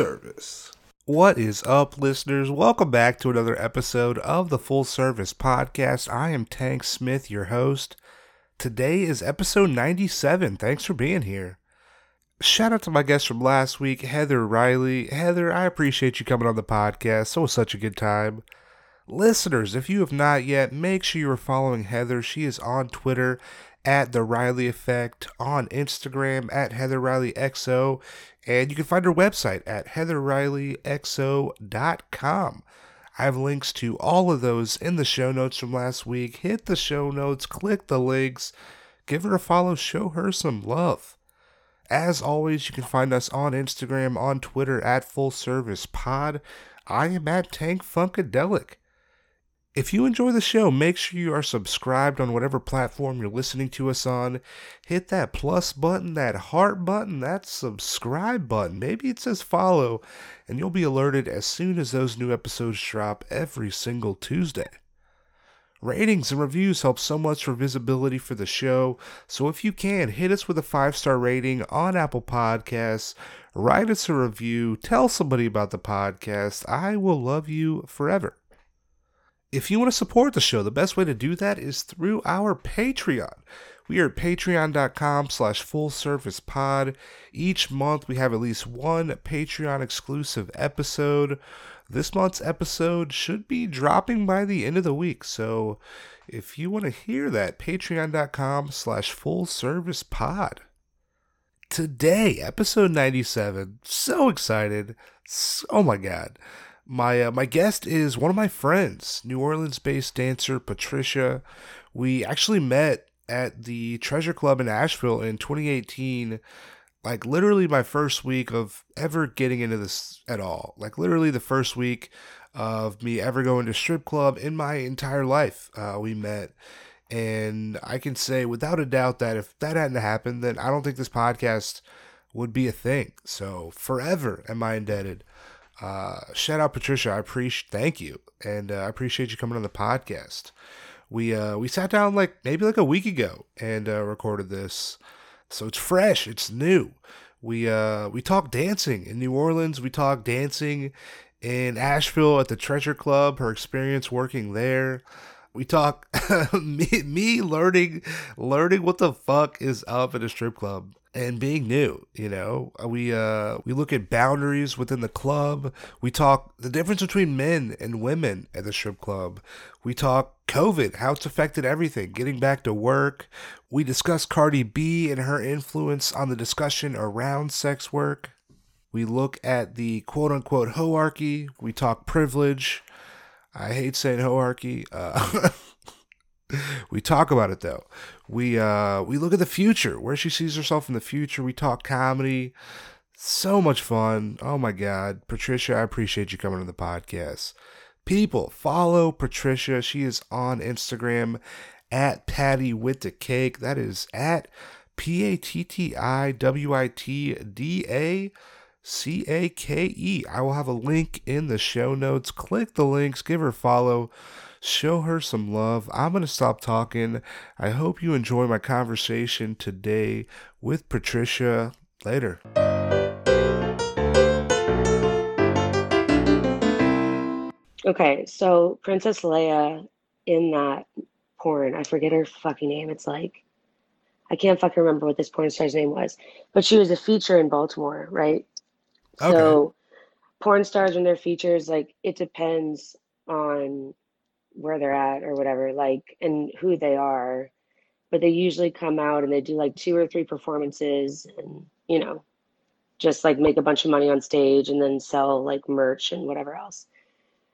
service. What is up, listeners? Welcome back to another episode of the Full Service Podcast. I am Tank Smith, your host. Today is episode 97. Thanks for being here. Shout out to my guest from last week, Heather Riley. Heather, I appreciate you coming on the podcast. It was such a good time. Listeners, if you have not yet, make sure you are following Heather. She is on Twitter at The Riley Effect, on Instagram at Heather Riley XO, and you can find her website at heatherrileyxo.com. I have links to all of those in the show notes from last week. Hit the show notes, click the links, give her a follow, show her some love. As always, you can find us on Instagram, on Twitter at Full Service Pod. I am at Tank Funkadelic. If you enjoy the show, make sure you are subscribed on whatever platform you're listening to us on. Hit that plus button, that heart button, that subscribe button. Maybe it says follow, and you'll be alerted as soon as those new episodes drop every single Tuesday. Ratings and reviews help so much for visibility for the show, so if you can, hit us with a five star rating on Apple Podcasts, write us a review, tell somebody about the podcast. I will love you forever. If you want to support the show, the best way to do that is through our Patreon. We are at patreon.com slash full service pod. Each month we have at least one Patreon exclusive episode. This month's episode should be dropping by the end of the week. So if you want to hear that, patreon.com slash full service pod. Today, episode 97. So excited. Oh my God. My uh, my guest is one of my friends, New Orleans-based dancer Patricia. We actually met at the Treasure Club in Asheville in 2018. Like literally my first week of ever getting into this at all. Like literally the first week of me ever going to strip club in my entire life. Uh, we met, and I can say without a doubt that if that hadn't happened, then I don't think this podcast would be a thing. So forever am I indebted uh, shout out Patricia. I appreciate thank you, and uh, I appreciate you coming on the podcast. We uh, we sat down like maybe like a week ago and uh, recorded this, so it's fresh, it's new. We uh we talk dancing in New Orleans. We talk dancing in Asheville at the Treasure Club. Her experience working there. We talk me, me learning learning what the fuck is up at a strip club and being new you know? We uh we look at boundaries within the club. We talk the difference between men and women at the strip club. We talk covid how it's affected everything getting back to work. We discuss cardi b and her influence on the discussion around sex work. We look at the quote unquote hoarchy. We talk privilege. I hate saying hoarchy. Uh we talk about it though. We uh we look at the future, where she sees herself in the future. We talk comedy. So much fun. Oh my god. Patricia, I appreciate you coming to the podcast. People, follow Patricia. She is on Instagram at Patty with the cake. That is at P A T T I W I T D A C A K E. I will have a link in the show notes. Click the links, give her follow show her some love. I'm going to stop talking. I hope you enjoy my conversation today with Patricia. Later. Okay, so Princess Leia in that porn, I forget her fucking name. It's like, I can't fucking remember what this porn star's name was, but she was a feature in Baltimore, right? Okay. So, porn stars and their features, like, it depends on where they're at or whatever, like, and who they are. But they usually come out and they do like two or three performances and, you know, just like make a bunch of money on stage and then sell like merch and whatever else.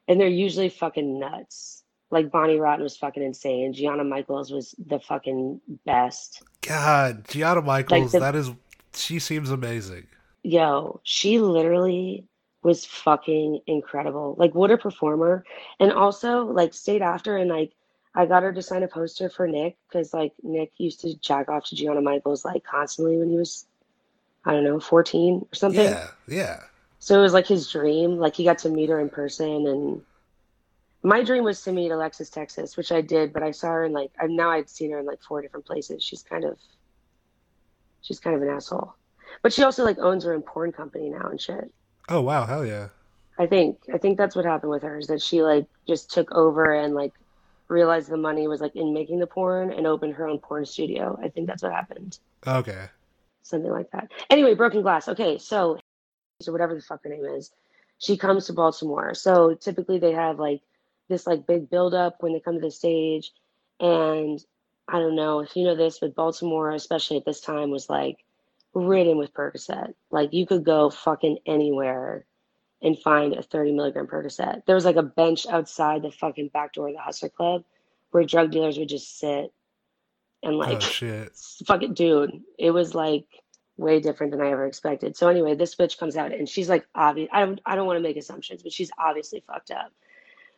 And they're usually fucking nuts. Like Bonnie Rotten was fucking insane. Gianna Michaels was the fucking best. God, Gianna Michaels, like the, that is, she seems amazing. Yo, she literally was fucking incredible. Like what a performer. And also like stayed after and like I got her to sign a poster for Nick because like Nick used to jack off to Gianna Michaels like constantly when he was I don't know, 14 or something. Yeah, yeah. So it was like his dream. Like he got to meet her in person and my dream was to meet Alexis Texas, which I did, but I saw her in like I now I've seen her in like four different places. She's kind of she's kind of an asshole. But she also like owns her own porn company now and shit. Oh wow, hell yeah. I think I think that's what happened with her is that she like just took over and like realized the money was like in making the porn and opened her own porn studio. I think that's what happened. Okay. Something like that. Anyway, Broken Glass. Okay, so or whatever the fuck her name is, she comes to Baltimore. So typically they have like this like big build up when they come to the stage, and I don't know if you know this, but Baltimore, especially at this time, was like ridden with Percocet. Like you could go fucking anywhere and find a 30 milligram Percocet. There was like a bench outside the fucking back door of the Hustler Club where drug dealers would just sit and oh, like, oh shit, fucking dude, it was like way different than I ever expected. So anyway, this bitch comes out and she's like obvious. I don't I don't want to make assumptions, but she's obviously fucked up.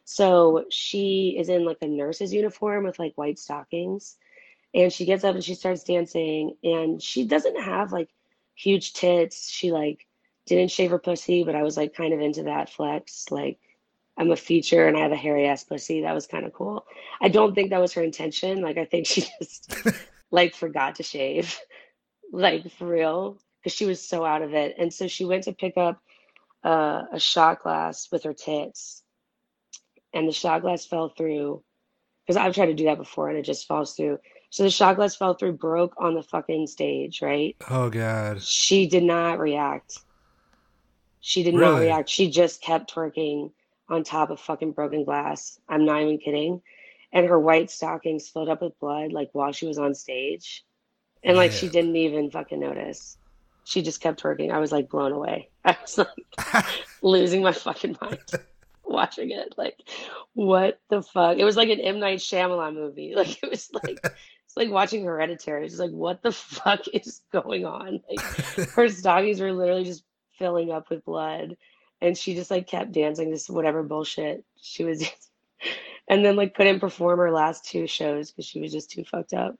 So she is in like a nurse's uniform with like white stockings. And she gets up and she starts dancing. And she doesn't have like huge tits. She like didn't shave her pussy, but I was like kind of into that flex. Like I'm a feature and I have a hairy ass pussy. That was kind of cool. I don't think that was her intention. Like I think she just like forgot to shave. Like for real. Because she was so out of it. And so she went to pick up uh, a shot glass with her tits. And the shot glass fell through. Because I've tried to do that before and it just falls through. So the shot glass fell through, broke on the fucking stage, right? Oh god. She did not react. She did not react. She just kept twerking on top of fucking broken glass. I'm not even kidding. And her white stockings filled up with blood, like while she was on stage. And like she didn't even fucking notice. She just kept twerking. I was like blown away. I was like losing my fucking mind watching it. Like, what the fuck? It was like an M Night Shyamalan movie. Like it was like like watching Hereditary. It's like what the fuck is going on? Like her stockings were literally just filling up with blood, and she just like kept dancing this whatever bullshit she was. And then like couldn't perform her last two shows because she was just too fucked up.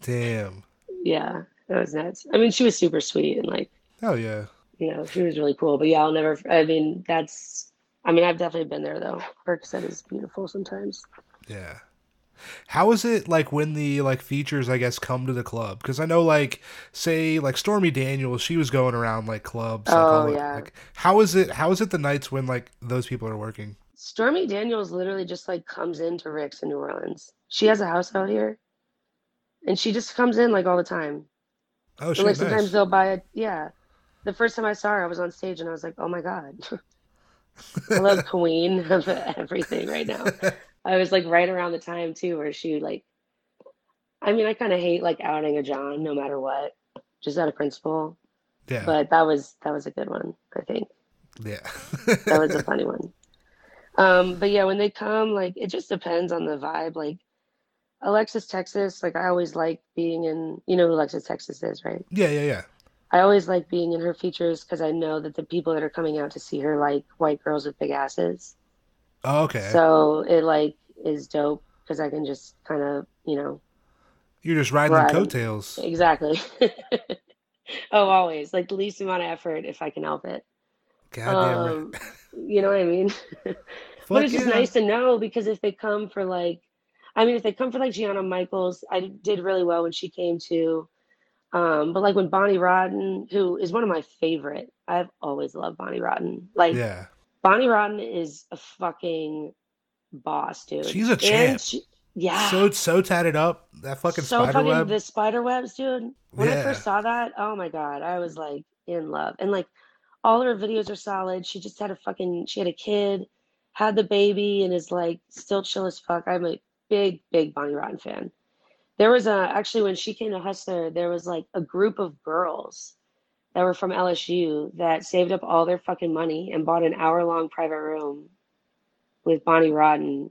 Damn. Yeah, that was nuts. I mean, she was super sweet and like Hell yeah. you know, she was really cool. But yeah, I'll never. I mean, that's. I mean, I've definitely been there though. Percocet is beautiful sometimes. Yeah. How is it like when the like features I guess come to the club? Because I know like say like Stormy Daniels, she was going around like clubs. Like, Oh, all yeah. Like how is it? How is it the nights when like those people are working? Stormy Daniels literally just like comes into Rick's in New Orleans. She has a house out here, and she just comes in like all the time. Oh shit, like sometimes nice. they'll buy it. yeah. The first time I saw her, I was on stage and I was like, oh my god, I love Queen of everything right now. I was like right around the time too where she like. I mean, I kind of hate like outing a John no matter what, just out of principle. yeah. But that was that was a good one, I think. yeah. That was a funny one. Um, but yeah, when they come, like it just depends on the vibe. Like Alexis Texas, like I always like being in, you know who Alexis Texas is, right? yeah, yeah, yeah. I always like being in her features because I know that the people that are coming out to see her like white girls with big asses. Oh, okay. So it like is dope because I can just kind of, you know, You're just riding the coattails. exactly. oh, always like the least amount of effort if I can help it. Goddamn. Um, you know what I mean? but it's just nice to know because if they come for like, I mean, if they come for like Gianna Michaels, I did really well when she came to. Um, but like when Bonnie Rotten, who is one of my favorite, I've always loved Bonnie Rotten. Like Yeah. Bonnie Rotten is a fucking boss, dude. She's a champ. she- yeah. So so tatted up. That fucking so spider fucking web. the spider webs, dude. When I first saw that, oh my god, I was like in love. And like all her videos are solid. She just had a fucking she had a kid, had the baby, and is like still chill as fuck. I'm a big, big Bonnie Rotten fan. There was a actually when she came to Hustler, there was like a group of girls that were from LSU that saved up all their fucking money and bought an hour long private room with Bonnie Rotten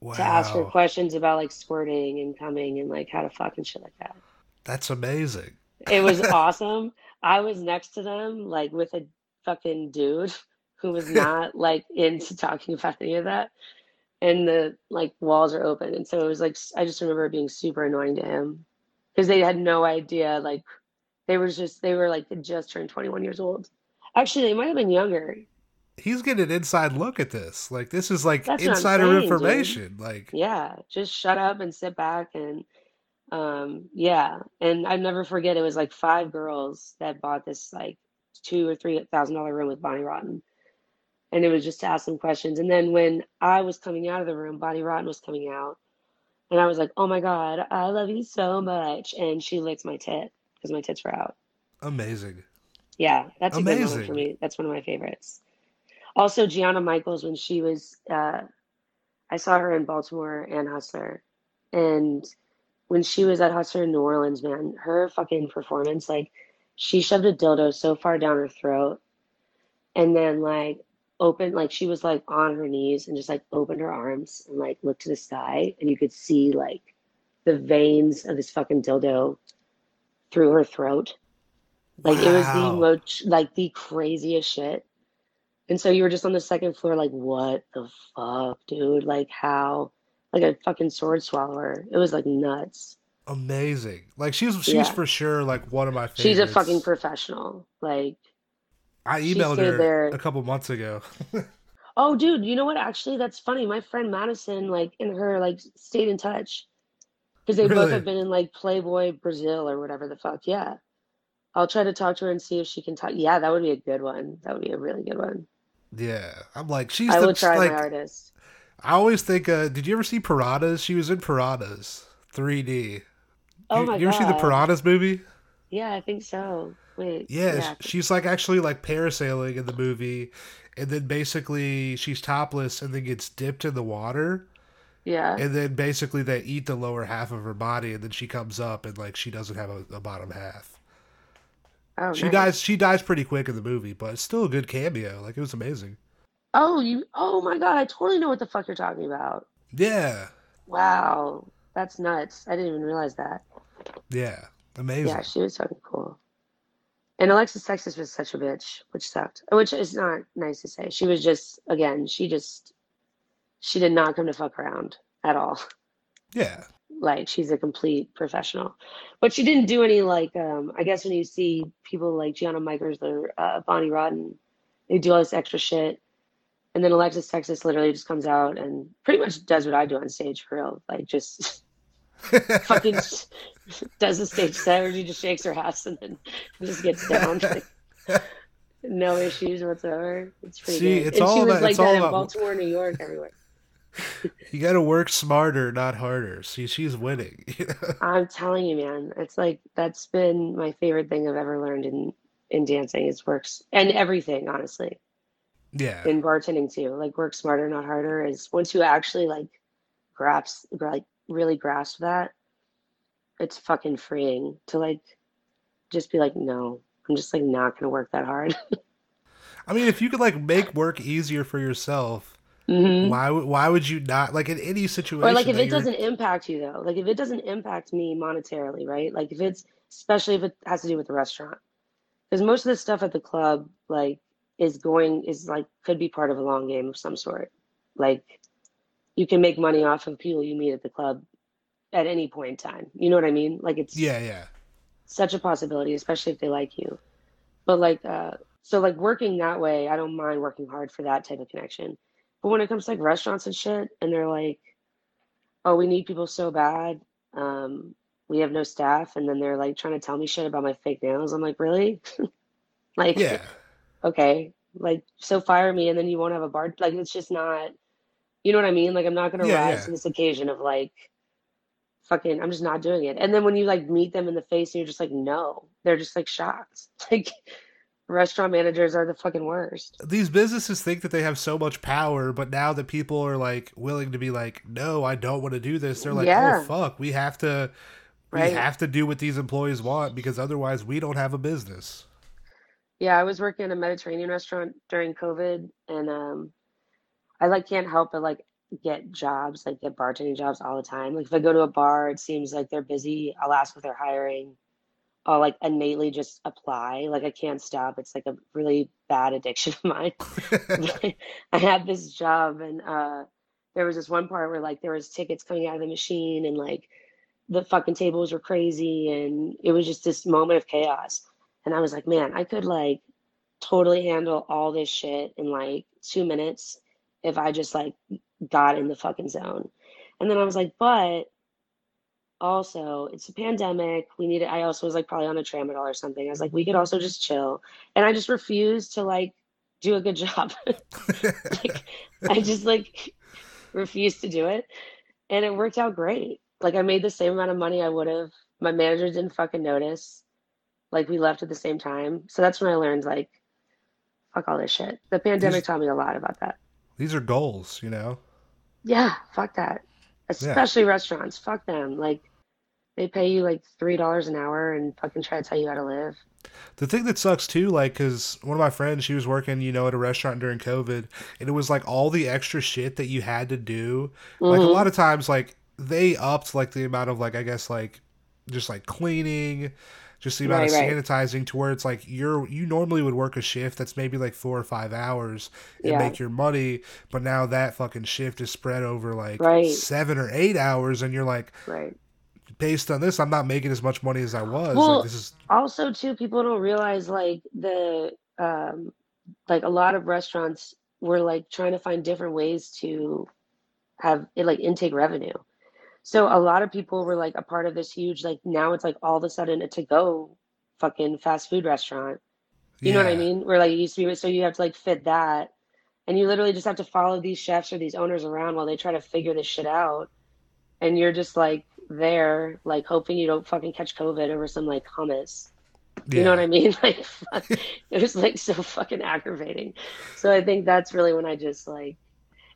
wow. to ask her questions about like squirting and coming and like how to fuck and shit like that. That's amazing. It was awesome. I was next to them like with a fucking dude who was not like into talking about any of that. And the like walls are open. And so it was like I just remember it being super annoying to him because they had no idea like they were just they were like just turned 21 years old. Actually, they might have been younger. He's getting an inside look at this. Like this is like That's insider saying, dude. information. Like Yeah, just shut up and sit back and um yeah, and I never forget it was like five girls that bought this like two or three thousand dollar room with Bonnie Rotten. And it was just to ask some questions. And then when I was coming out of the room, Bonnie Rotten was coming out. And I was like, oh my God, I love you so much. And she licked my tit because my tits were out. Amazing. Yeah, that's a good Amazing. for me. That's one of my favorites. Also, Gianna Michaels, when she was, uh, I saw her in Baltimore and Hustler. And when she was at Hustler in New Orleans, man, her fucking performance, like, she shoved a dildo so far down her throat and then, like, opened, like, she was, like, on her knees and just, like, opened her arms and, like, looked to the sky. And you could see, like, the veins of this fucking dildo through her throat. Like it was the most like the craziest shit. And so you were just on the second floor, like, what the fuck, dude? Like how like a fucking sword swallower. It was like nuts. Amazing. Like she's she's Yeah. for sure like one of my favorites. She's a fucking professional. Like, I emailed her there. a couple months ago. oh dude, you know what? Actually, that's funny. My friend Madison, like, and her like stayed in touch. Because they both have been in like Playboy Brazil or whatever the fuck. Yeah. I'll try to talk to her and see if she can talk. Yeah, that would be a good one. That would be a really good one. Yeah. I'm like she's I the will try like my hardest. I always think uh did you ever see Piranhas? She was in Piranhas 3D. Oh you, my you ever see the. Piranhas movie? Yeah, I think so. Wait. Yeah, Yeah. she's like actually like parasailing in the movie, and then basically she's topless and then gets dipped in the water, Yeah. and then basically they eat the lower half of her body, and then she comes up and like she doesn't have a, a bottom half. Oh, She nice. dies. She dies pretty quick in the movie, but it's still a good cameo. Like it was amazing. Oh, you. Oh my God, I totally know what the fuck you're talking about. Yeah, Wow, that's nuts. I didn't even realize that. yeah, amazing. Yeah, she was fucking cool. And Alexis Texas was such a bitch, which sucked. Which is not nice to say. She was just, again, she just, she did not come to fuck around at all. Yeah, Like she's a complete professional, but she didn't do any like. Um, I guess when you see people like Gianna Michaels or uh, Bonnie Rotten, they do all this extra shit, and then Alexis Texas literally just comes out and pretty much does what I do on stage for real. Like just fucking does the stage set where she just shakes her ass and then just gets down. Like, no issues whatsoever. It's pretty See, good. it's and she was about- like all that in Baltimore, New York, everywhere. You got to work smarter, not harder. See, she's winning. I'm telling you, man, it's like that's been my favorite thing I've ever learned in in dancing is works and everything, honestly. yeah, In bartending too. Like work smarter, not harder is once you actually like grasp like really grasp that, it's fucking freeing to like just be like, no, I'm just like not gonna work that hard. I mean, if you could like make work easier for yourself, Mhm. why would why would you not like in any situation? Or like if it you're- doesn't impact you though, like if it doesn't impact me monetarily, right? Like if it's especially if it has to do with the restaurant, because most of the stuff at the club like is going is like could be part of a long game of some sort. Like you can make money off of people you meet at the club at any point in time. You know what I mean? Like it's yeah, yeah, such a possibility, especially if they like you. But like, uh, so like working that way, I don't mind working hard for that type of connection. But when it comes to like restaurants and shit, and they're like, "Oh, we need people so bad, um, we have no staff," and then they're like trying to tell me shit about my fake nails. I'm like, really? like, yeah. okay, like so fire me, and then you won't have a bar. Like it's just not. You know what I mean? Like I'm not gonna Yeah, rise yeah. to this occasion of like fucking I'm just not doing it. And then when you like meet them in the face and you're just like, no, they're just like shocked. Like restaurant managers are the fucking worst. These businesses think that they have so much power, but now that people are like willing to be like, no, I don't want to do this. They're like, Yeah. oh fuck, we have to, we Right. have to do what these employees want because otherwise we don't have a business. Yeah, I was working in a Mediterranean restaurant during COVID and um I like can't help but like get jobs, like get bartending jobs all the time. Like if I go to a bar, it seems like they're busy. I'll ask if they're hiring. I'll like innately just apply. Like I can't stop. It's like a really bad addiction of mine. I had this job and uh there was this one part where like there was tickets coming out of the machine and like the fucking tables were crazy and it was just this moment of chaos. And I was like, man, I could like totally handle all this shit in like two minutes if I just like got in the fucking zone. And then I was like, but also it's a pandemic. We needed I also was like probably on a tramadol or something. I was like, we could also just chill. And I just refused to like do a good job. like I just like refused to do it. And it worked out great. Like I made the same amount of money I would have. My manager didn't fucking notice. Like we left at the same time. So that's when I learned like fuck all this shit. The pandemic These- taught me a lot about that. These are goals, you know. Yeah, fuck that. Especially restaurants. Fuck them. Like they pay you like three dollars an hour and fucking try to tell you how to live. The thing that sucks too, like, cause one of my friends, she was working, you know, at a restaurant during COVID, and it was like all the extra shit that you had to do. Like a Mhm. lot of times, like they upped like the amount of like I guess like just like cleaning, just the amount of Right, right. sanitizing to where it's like you're you normally would work a shift that's maybe like four or five hours and Yeah. make your money, but now that fucking shift is spread over like Right. seven or eight hours, and you're like, Right. Based on this, I'm not making as much money as I was. Well, like this is Also, too, people don't realize like the um like a lot of restaurants were like trying to find different ways to have it like intake revenue. So a lot of people were like a part of this huge like now it's like all of a sudden a to go fucking fast food restaurant. You know what I mean? Where like it used to be so you have to like fit that and you literally just have to follow these chefs or these owners around while they try to figure this shit out. And you're just like there, like hoping you don't fucking catch COVID over some like hummus. You know what I mean? Like fuck, it was like so fucking aggravating. So I think that's really when I just like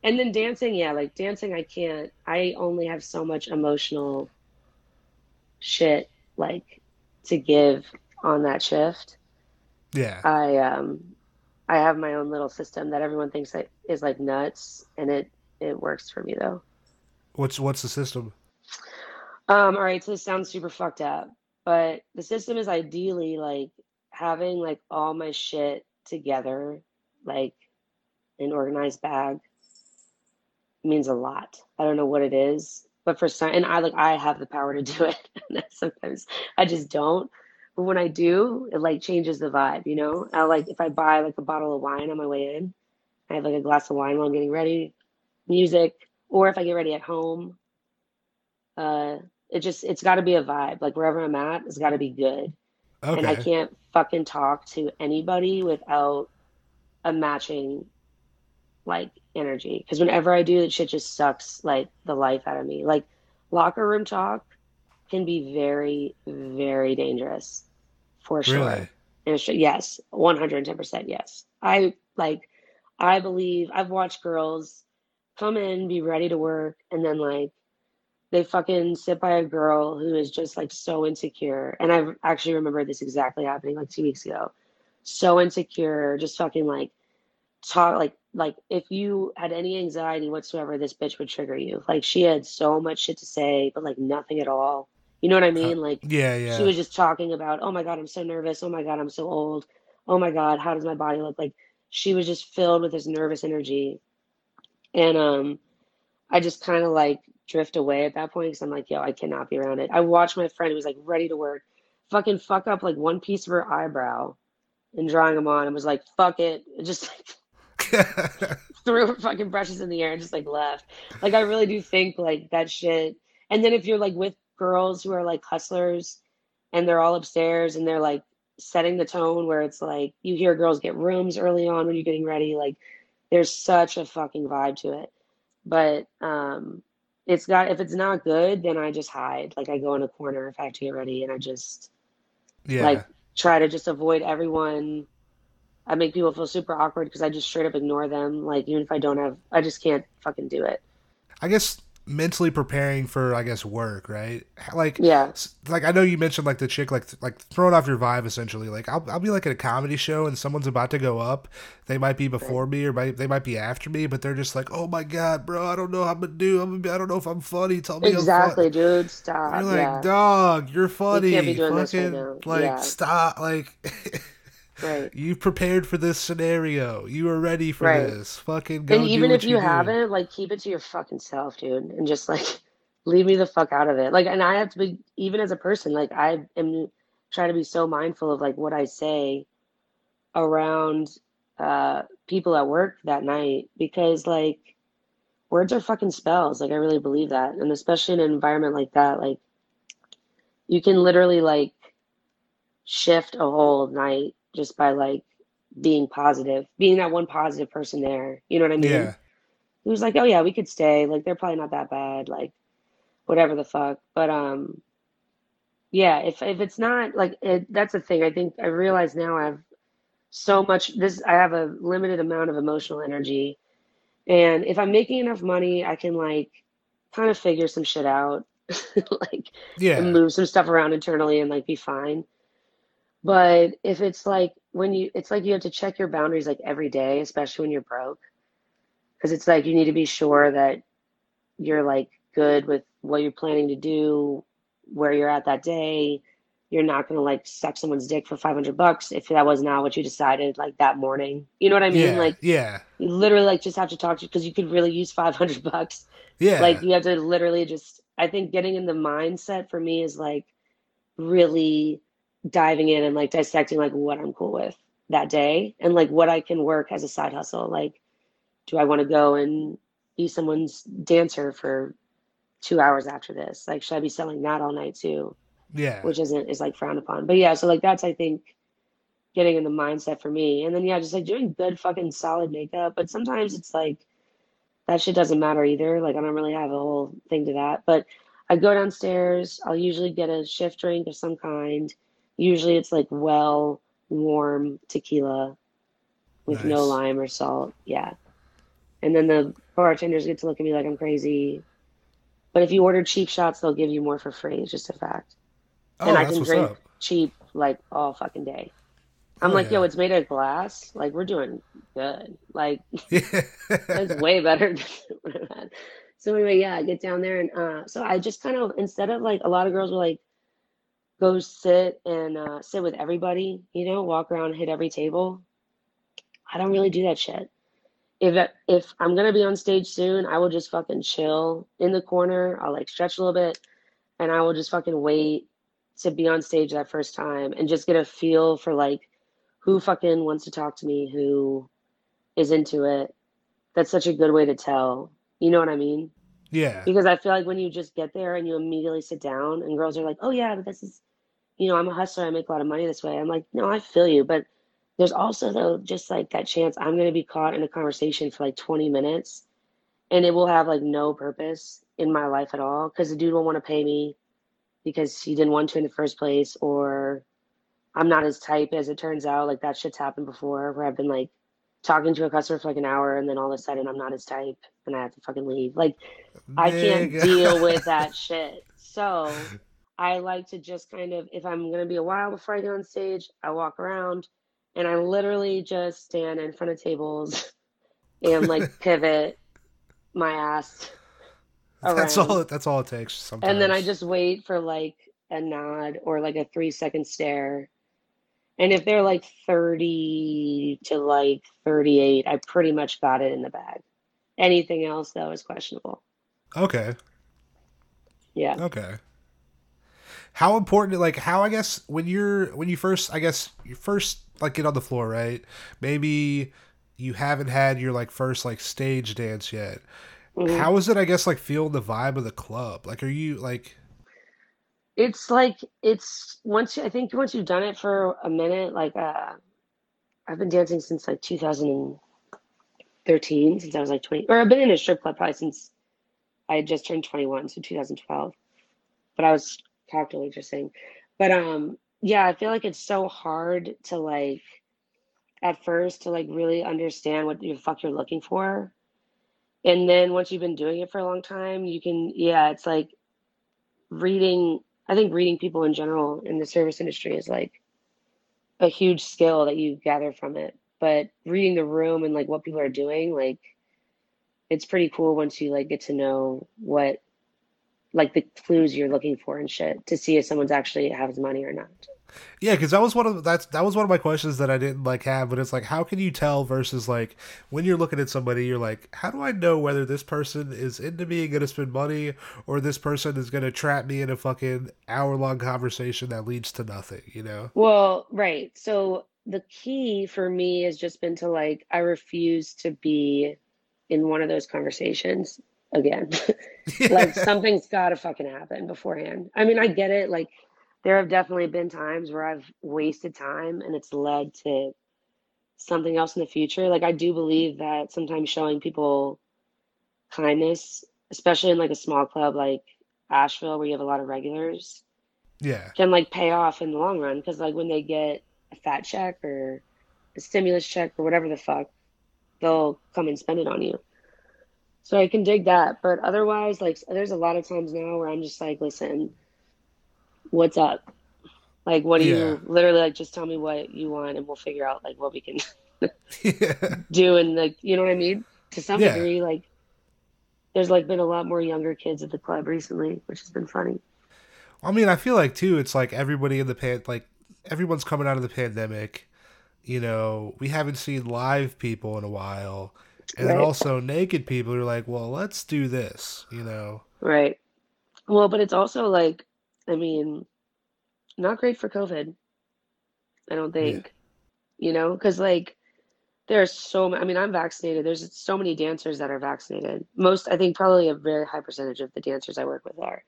and then dancing, yeah, like dancing I can't I only have so much emotional shit like to give on that shift. Yeah. I um I have my own little system that everyone thinks that is like nuts and it it works for me though. What's what's the system? Um all right, so this sounds super fucked up, but the system is ideally like having like all my shit together like an organized bag means a lot. I don't know what it is, but for some and I like I have the power to do it. sometimes I just don't. But when I do, it like changes the vibe, you know? I like if I buy like a bottle of wine on my way in, I have like a glass of wine while I'm getting ready, music, or if I get ready at home, uh it just it's got to be a vibe. Like wherever I'm at, it's got to be good. Okay. And I can't fucking talk to anybody without a matching like energy. Because whenever I do, that shit just sucks like the life out of me. Like locker room talk can be very, very dangerous for sure. Really? And it's- yes, 110% yes. I like, I believe I've watched girls come in, be ready to work, and then like they fucking sit by a girl who is just like so insecure. And I actually remember this exactly happening like two weeks ago. So insecure, just fucking like talk like like if you had any anxiety whatsoever, this bitch would trigger you. Like she had so much shit to say, but like nothing at all. You know what I mean? Like Yeah, yeah. she was just talking about, oh my God, I'm so nervous. Oh my God, I'm so old. Oh my God, how does my body look? Like she was just filled with this nervous energy. And um, I just kind of like drift away at that point because I'm like, yo, I cannot be around it. I watched my friend who was like ready to work, fucking fuck up like one piece of her eyebrow and drawing them on and was like, fuck it. Just like threw her fucking brushes in the air and just like left. Like I really do think like that shit. And then if you're like with girls who are like hustlers and they're all upstairs and they're like setting the tone where it's like you hear girls get rooms early on when you're getting ready, like there's such a fucking vibe to it. But um it's got if it's not good, then I just hide. Like I go in a corner if I have to get ready and I just yeah. like try to just avoid everyone. I make people feel super awkward because I just straight up ignore them. Like even if I don't have, I just can't fucking do it. I guess mentally preparing for I guess work, right? Like Yeah, like I know you mentioned like the chick like like throwing off your vibe essentially. Like I'll I'll be like at a comedy show and someone's about to go up. They might be before me or might, they might be after me, but they're just like, "Oh my god, bro, I don't know how I'm gonna do. I'm gonna be, I don't know if I'm funny. Tell me exactly, I'm dude. funny." Stop. You're like, yeah, "Dog, you're funny. can't be doing this right Fucking now." like Yeah. stop like right. You prepared for this scenario. You were ready for Right. this. Fucking go And even if you do. haven't, like keep it to your fucking self, dude, and just like leave me the fuck out of it. Like, and I have to be even as a person, like I am trying to be so mindful of like what I say around uh people at work that night because like words are fucking spells. Like I really believe that, and especially in an environment like that, like you can literally like shift a whole night just by like being positive, being that one positive person there. You know what I mean? Yeah. He was like, "Oh yeah, we could stay. Like they're probably not that bad. Like whatever the fuck." But um, yeah. If if it's not like it, that's the thing. I think I realize now I have so much. This I have a limited amount of emotional energy, and if I'm making enough money, I can like kind of figure some shit out, like Yeah. and move some stuff around internally and like be fine. But if it's like when you, it's like you have to check your boundaries like every day, especially when you're broke, because it's like you need to be sure that you're like good with what you're planning to do, where you're at that day. You're not gonna like suck someone's dick for 500 bucks if that was not what you decided like that morning. You know what I mean? Yeah. Like Yeah. you literally like just have to talk to because you could really use 500 bucks. Yeah. Like you have to literally just. I think getting in the mindset for me is like really diving in and like dissecting like what I'm cool with that day and like what I can work as a side hustle. Like, do I want to go and be someone's dancer for two hours after this? Like, should I be selling that all night too? yeah. Which isn't is like frowned upon. But yeah, so like that's I think getting in the mindset for me. And then yeah, just like doing good fucking solid makeup. But sometimes it's like that shit doesn't matter either. Like I don't really have a whole thing to that. But I go downstairs, I'll usually get a shift drink of some kind. Usually it's like well warm tequila with no lime or salt. Yeah. And then the bartenders get to look at me like I'm crazy. But if you order cheap shots, they'll give you more for free. It's just a fact. oh, and I can drink up. cheap like all fucking day. I'm Oh, like, yo, it's made of glass. Like we're doing good. Like Yeah. that's way better than what I've had. So anyway, yeah, I get down there and uh so I just kind of instead of like a lot of girls were like go sit and uh sit with everybody, you know, walk around, hit every table. I don't really do that shit. If if I'm gonna be on stage soon, I will just fucking chill in the corner. I'll like stretch a little bit and I will just fucking wait to be on stage that first time and just get a feel for like who fucking wants to talk to me, who is into it. That's such a good way to tell. You know what I mean? Yeah. Because I feel like when you just get there and you immediately sit down and girls are like, "Oh yeah, but this is, you know, I'm a hustler. I make a lot of money this way." I'm like, "No, I feel you, but there's also though just like that chance I'm going to be caught in a conversation for like 20 minutes and it will have like no purpose in my life at all because the dude won't want to pay me because he didn't want to in the first place or I'm not his type as it turns out. Like that shit's happened before where I've been like talking to a customer for like an hour and then all of a sudden I'm not his type and I have to fucking leave. Like I can't deal with that shit. So I like to just kind of, if I'm going to be a while before I get on stage, I walk around and I literally just stand in front of tables and like pivot my ass That's all. That's all it takes. Sometimes. And then I just wait for like a nod or like a three second stare. And if they're like 30 to like 38, I pretty much got it in the bag. Anything else though is questionable. Okay. Yeah. Okay. How important? Like how? I guess when you're when you first, I guess you first like get on the floor, right? Maybe you haven't had your like first like stage dance yet. Mhm. How is it? I guess like feeling the vibe of the club. Like, are you like? It's like it's once I think once you've done it for a minute, like uh I've been dancing since like 2013, since I was like 20, or I've been in a strip club probably since I had just turned 21, so 2012. But I was cocktail waitressing. But um yeah, I feel like it's so hard to like at first to like really understand what the fuck you're looking for. And then once you've been doing it for a long time, you can yeah, it's like reading I think reading people in general in the service industry is like a huge skill that you gather from it. But reading the room and like what people are doing, like it's pretty cool once you like get to know what like the clues you're looking for and shit to see if someone's actually has money or not. Yeah, because that was one of that's that was one of my questions that I didn't like have, but it's like, how can you tell versus like when you're looking at somebody, you're like, how do I know whether this person is into me and gonna spend money, or this person is gonna trap me in a fucking hour long conversation that leads to nothing, you know? Well, right. So the key for me has just been to like I refuse to be in one of those conversations again. like something's got to fucking happen beforehand. I mean, I get it. Like there have definitely been times where I've wasted time and it's led to something else in the future. Like I do believe that sometimes showing people kindness, especially in like a small club like Asheville where you have a lot of regulars, Yeah. can like pay off in the long run because like when they get a fat check or a stimulus check or whatever the fuck, they'll come and spend it on you. So I can dig that, but otherwise, like there's a lot of times now where I'm just like, listen, what's up? Like, what do Yeah. you literally like? Just tell me what you want, and we'll figure out like what we can yeah. do. And like, you know what I mean? To some Yeah. degree, like, there's like been a lot more younger kids at the club recently, which has been funny. I mean, I feel like too. It's like everybody in the pan, like everyone's coming out of the pandemic. You know, we haven't seen live people in a while, and then Right. also naked people are like, well, let's do this. You know. Right. Well, but it's also like, I mean, not great for COVID. I don't think, you know, because like there's so many, I mean, I'm vaccinated. There's so many dancers that are vaccinated. Most, I think probably a very high percentage of the dancers I work with are.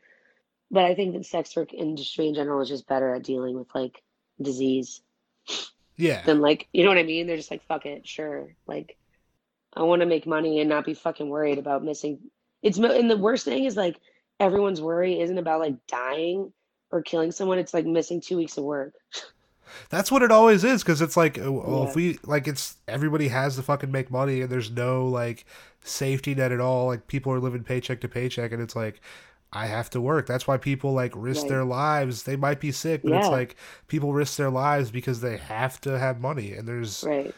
But I think the sex work industry in general is just better at dealing with like disease Yeah. than like, you know what I mean? They're just like, fuck it, sure. Like, I want to make money and not be fucking worried about missing. It's and the worst thing is like everyone's worry isn't about like dying or killing someone. It's like missing two weeks of work. That's what it always is because it's like, oh, well, Yeah. if we like, it's everybody has to fucking make money, and there's no like safety net at all. Like people are living paycheck to paycheck, and it's like, I have to work. That's why people like risk Right. their lives. They might be sick, but it's like people risk their lives because they have to have money, and there's Right.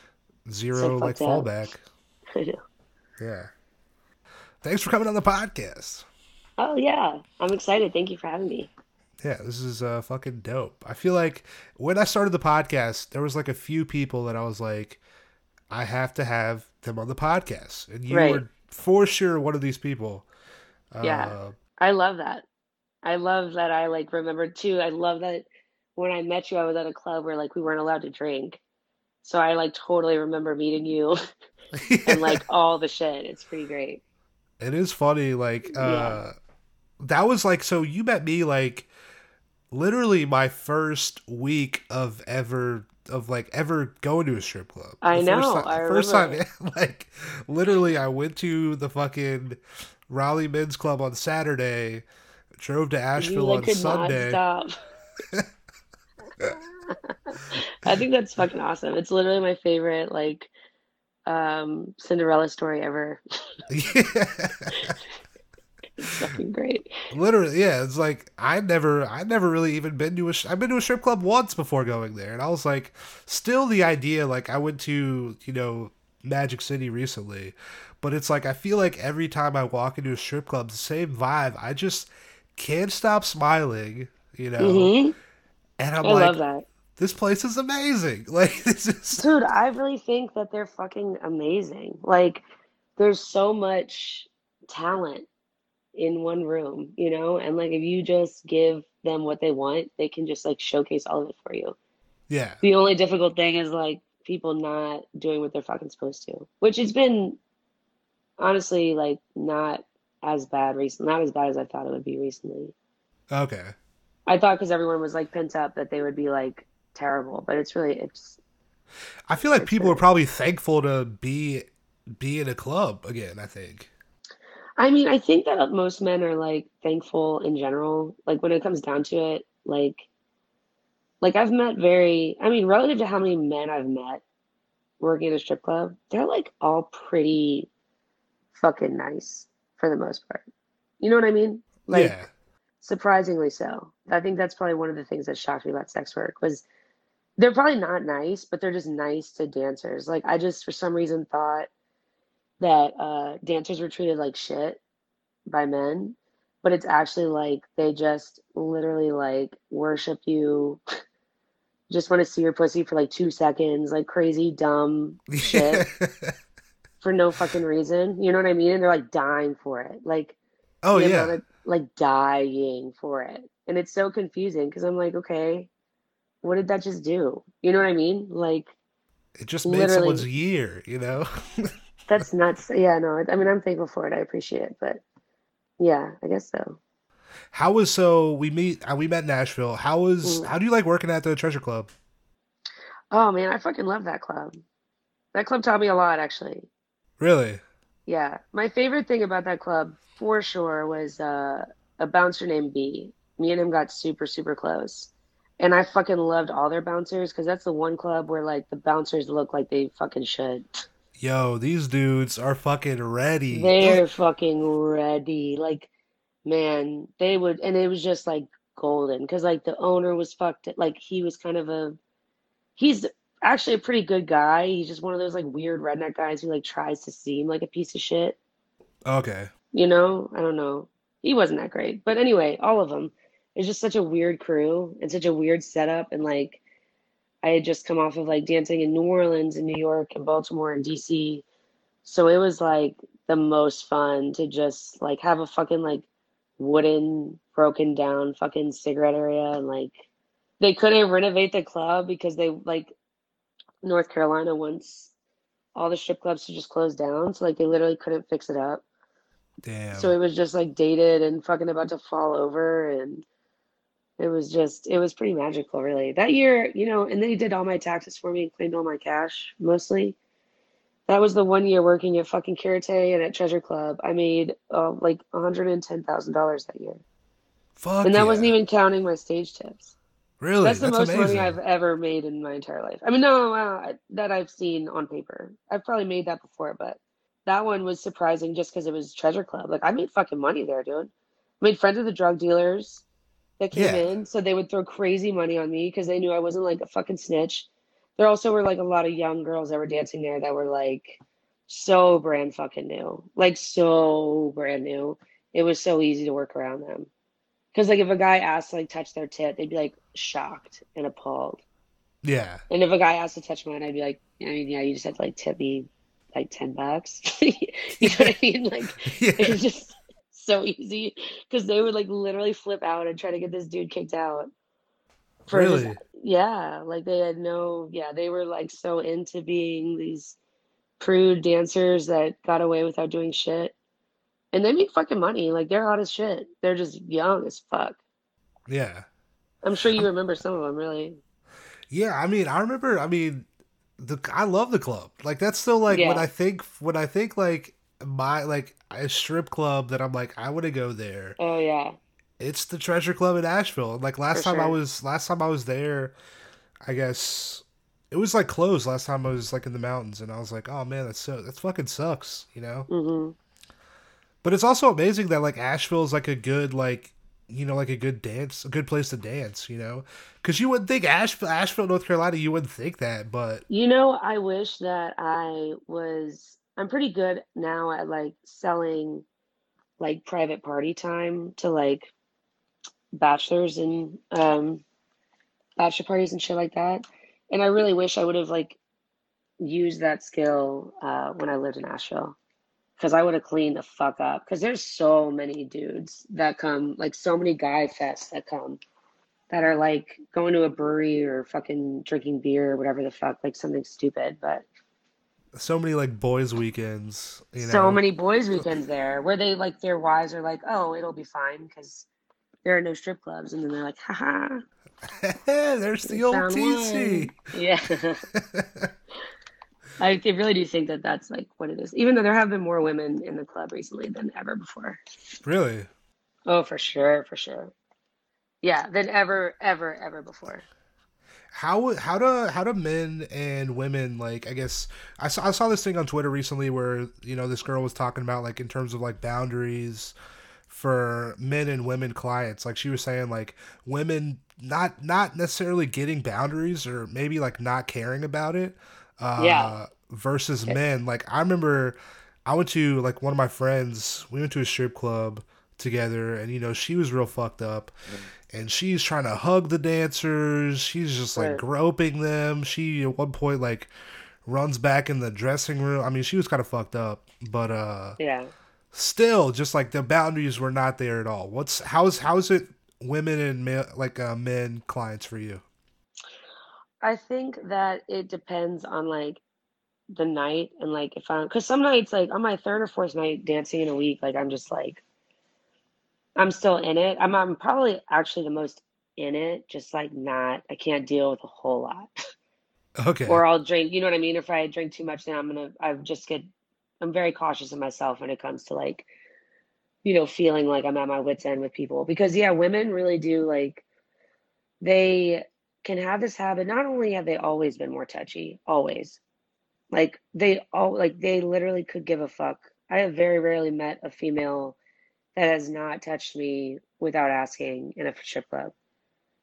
zero like fallback. Yeah. Thanks for coming on the podcast. Oh yeah, I'm excited. Thank you for having me. Yeah, this is uh, fucking dope. I feel like when I started the podcast, there was like a few people that I was like, I have to have them on the podcast, and you Right. were for sure one of these people. Yeah. Uh, I love that. I love that I like remembered too. I love that when I met you, I was at a club where like we weren't allowed to drink. So I like totally remember meeting you and like all the shit. It's pretty great. it is funny. Like uh, that was like so. You met me like literally my first week of ever of like ever going to a strip club. I The know, First time, I first time, like literally, I went to the fucking Raleigh Men's Club on Saturday, drove to You Asheville like on could Sunday. not stop. I think that's fucking awesome. It's literally my favorite like um Cinderella story ever. Yeah. It's fucking great. Literally, yeah. It's like I never, I never really even been to a. sh- I've been to a strip club once before going there, and I was like, still the idea. Like I went to, you know, Magic City recently, but it's like I feel like every time I walk into a strip club, the same vibe. I just can't stop smiling, you know. hmm And I'm I like, love that. this place is amazing. Like this is. Dude, I really think that they're fucking amazing. Like, there's so much talent in one room, you know? And like, if you just give them what they want, they can just like showcase all of it for you. Yeah, The only difficult thing is like people not doing what they're fucking supposed to, which has been honestly like not as bad recently, not as bad as I thought it would be recently. okay. I thought because everyone was like pent up that they would be like terrible, but it's really, it's, I feel like people are probably thankful to be be in a club again. I think. I mean, I think that most men are like thankful in general. Like when it comes down to it, like like I've met very, I mean, relative to how many men I've met working at a strip club, they're like all pretty fucking nice for the most part. You know what I mean? Like yeah. surprisingly so. I think that's probably one of the things that shocked me about sex work was they're probably not nice, but they're just nice to dancers. Like I just for some reason thought that uh dancers were treated like shit by men, but it's actually like they just literally like worship you, just want to see your pussy for like two seconds, like crazy dumb shit for no fucking reason. You know what I mean? And they're like dying for it. Like oh yeah. amount like dying for it. And it's so confusing because I'm like, okay, what did that just do? You know what I mean? Like, It just made someone's year, you know? that's nuts. Yeah, no, I mean, I'm thankful for it. I appreciate it. But yeah, I guess so. How was so we meet uh, we met in Asheville. How was Mm. how do you like working at the Treasure Club? Oh man, I fucking love that club. That club taught me a lot, actually. Really? Yeah, my favorite thing about that club for sure was uh, a bouncer named B. Me and him got super, super close. And I fucking loved all their bouncers because that's the one club where like the bouncers look like they fucking should. Yo, these dudes are fucking ready. They're fucking ready. Like, man, they would, and it was just like golden because like the owner was fucked. Like he was kind of a, he's actually a pretty good guy. He's just one of those like weird redneck guys who like tries to seem like a piece of shit. Okay. You know, I don't know. He wasn't that great. But anyway, all of them. It's just such a weird crew and such a weird setup. And like, I had just come off of like dancing in New Orleans and New York and Baltimore and DC. So it was like the most fun to just like have a fucking like wooden, broken down fucking cigarette area. And like, they couldn't renovate the club because they like North Carolina once all the strip clubs to just close down. So like, they literally couldn't fix it up. Damn. So it was just like dated and fucking about to fall over and it was just it was pretty magical really. That year, you know, and then he did all my taxes for me and claimed all my cash mostly. That was the one year working at fucking Karate and at Treasure Club. I made uh, like $110,000 that year. Fuck and that yeah. wasn't even counting my stage tips. really. That's the most amazing. money I've ever made in my entire life. I mean, no, uh, that I've seen on paper. I've probably made that before, but that one was surprising just because it was Treasure Club. Like I made fucking money there, dude. I made friends with the drug dealers that came Yeah. in, so they would throw crazy money on me because they knew I wasn't like a fucking snitch. There also were like a lot of young girls that were dancing there that were like so brand fucking new, like so brand new. It was so easy to work around them. Because like if a guy asked to like touch their tit, they'd be like shocked and appalled. Yeah. And if a guy asked to touch mine, I'd be like, I mean, yeah, you just have to like tip me like ten bucks. you know what I mean? Like Yeah. it was just so easy because they would like literally flip out and try to get this dude kicked out. Really? yeah, like they had no, yeah, they were like so into being these prude dancers that got away without doing shit. And they make fucking money. Like they're hot as shit. They're just young as fuck. Yeah. I'm sure you remember some of them, really. Yeah, I mean, I remember. I mean, the I love the club. Like that's still like when I think when I think like my like a strip club that I'm like I want to go there. Oh yeah. It's the Treasure Club in Asheville. Like last For time I was last time I was there, I guess it was like closed last time I was like in the mountains, and I was like, oh man, that's so that fucking sucks, you know. hmm But it's also amazing that like Asheville is like a good like you know like a good dance a good place to dance, you know, because you wouldn't think Asheville, Asheville, North Carolina, you wouldn't think that, but You know, I wish that I was, I'm pretty good now at like selling like private party time to like bachelors and um bachelor parties and shit like that. And I really wish I would have like used that skill uh when I lived in Asheville. Because I would have cleaned the fuck up. Because there's so many dudes that come, like so many guy fests that come that are like going to a brewery or fucking drinking beer or whatever the fuck, like something stupid. But so many like boys weekends, you know. so many boys' weekends there where they like their wives are like, oh, it'll be fine because there are no strip clubs. And then they're like, haha. There's the old TC. one." Yeah. I I really do think that that's like what it is. Even though there have been more women in the club recently than ever before. really? Oh, for sure, for sure. Yeah, than ever, ever, ever before. How how do how do men and women like I guess I saw I saw this thing on Twitter recently where you know this girl was talking about like in terms of like boundaries for men and women clients. Like she was saying like women not not necessarily getting boundaries or maybe like not caring about it uh Yeah. versus men. Like I remember I went to like one of my friends we went to a strip club together and you know she was real fucked up and she's trying to hug the dancers. She's just like Right. groping them. She at one point like runs back in the dressing room. I mean she was kind of fucked up but uh Yeah. still just like the boundaries were not there at all. What's how's how's it women and male, like uh, men clients for you? I think that it depends on like the night and like if I'm because some nights like on my third or fourth night dancing in a week, like I'm just like I'm still in it. I'm I'm probably actually the most in it, just like not I can't deal with a whole lot. Okay. Or I'll drink, you know what I mean? If I drink too much, then I'm gonna I just get I'm very cautious of myself when it comes to like, you know, feeling like I'm at my wits end with people. Because yeah, women really do like they can have this habit. Not only have they always been more touchy, always. Like they all like they literally could give a fuck. I have very rarely met a female that has not touched me without asking in a strip club.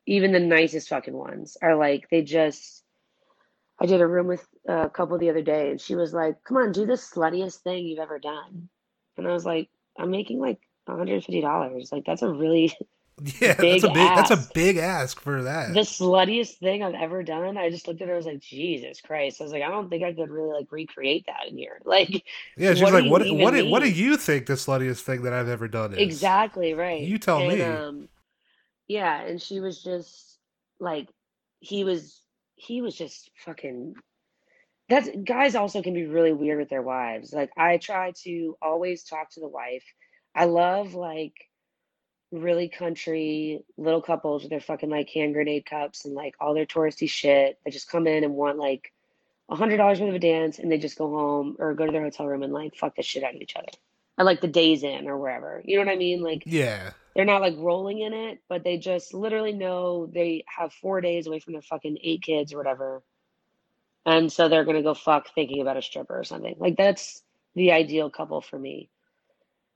Even the nicest fucking ones are like they just. I did a room with a couple the other day, and she was like, "Come on, do the sluttiest thing you've ever done," and I was like, "I'm making like 150 dollars. Like that's a really Yeah, big that's a big that's a big ask for that. the sluttiest thing I've ever done." I just looked at her. I was like, "Jesus Christ!" I was like, "I don't think I could really like recreate that in here." Like, yeah, she's like, what what do- what do you think the sluttiest thing that I've ever done is? Exactly right. You tell And me. um yeah, and she was just like he was he was just fucking that's guys also can be really weird with their wives. Like I try to always talk to the wife. I love like really country little couples with their fucking like hand grenade cups and like all their touristy shit. They just come in and want like a hundred dollars worth of a dance and they just go home or go to their hotel room and like fuck the shit out of each other. Or like the days in or wherever. You know what I mean? Like Yeah. they're not like rolling in it, but they just literally know they have four days away from their fucking eight kids or whatever. And so they're gonna go fuck thinking about a stripper or something. Like that's the ideal couple for me.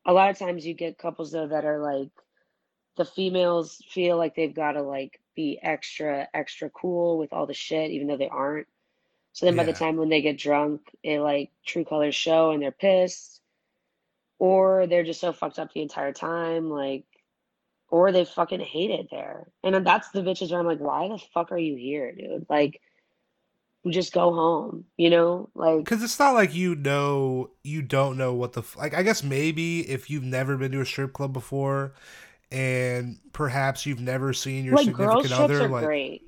A lot of times you get couples though that are like the females feel like they've gotta like be extra, extra cool with all the shit, even though they aren't. So then by the time when they get drunk, it like true colors show and they're pissed. Or they're just so fucked up the entire time, like or they fucking hate it there. And then that's the bitches where I'm like, why the fuck are you here, dude? Like, just go home, you know? Like, Because it's not like you know, you don't know what the f- like. I guess maybe if you've never been to a strip club before, and perhaps you've never seen your like girls significant trips other, are like great.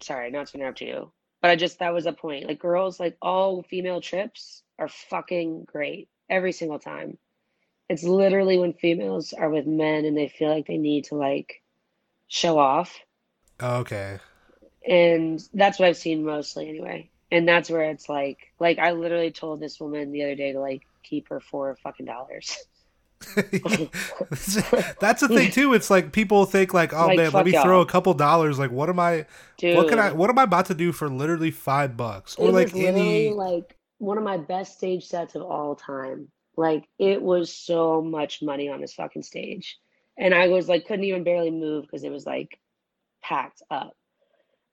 Sorry, not to interrupt you, but I just that was a point. Like girls, like all female trips are fucking great every single time. It's literally when females are with men and they feel like they need to like show off. okay, And that's what I've seen mostly anyway. And that's where it's like, like I literally told this woman the other day to like keep her four fucking dollars. that's the thing too. It's like people think like, oh Like, man, let me y'all. throw a couple dollars. Like, what am I? Dude, What can I? What am I about to do for literally five bucks? Or it like any? like one of my best stage sets of all time. Like it was so much money on this fucking stage. And I was like, couldn't even barely move because it was like packed up.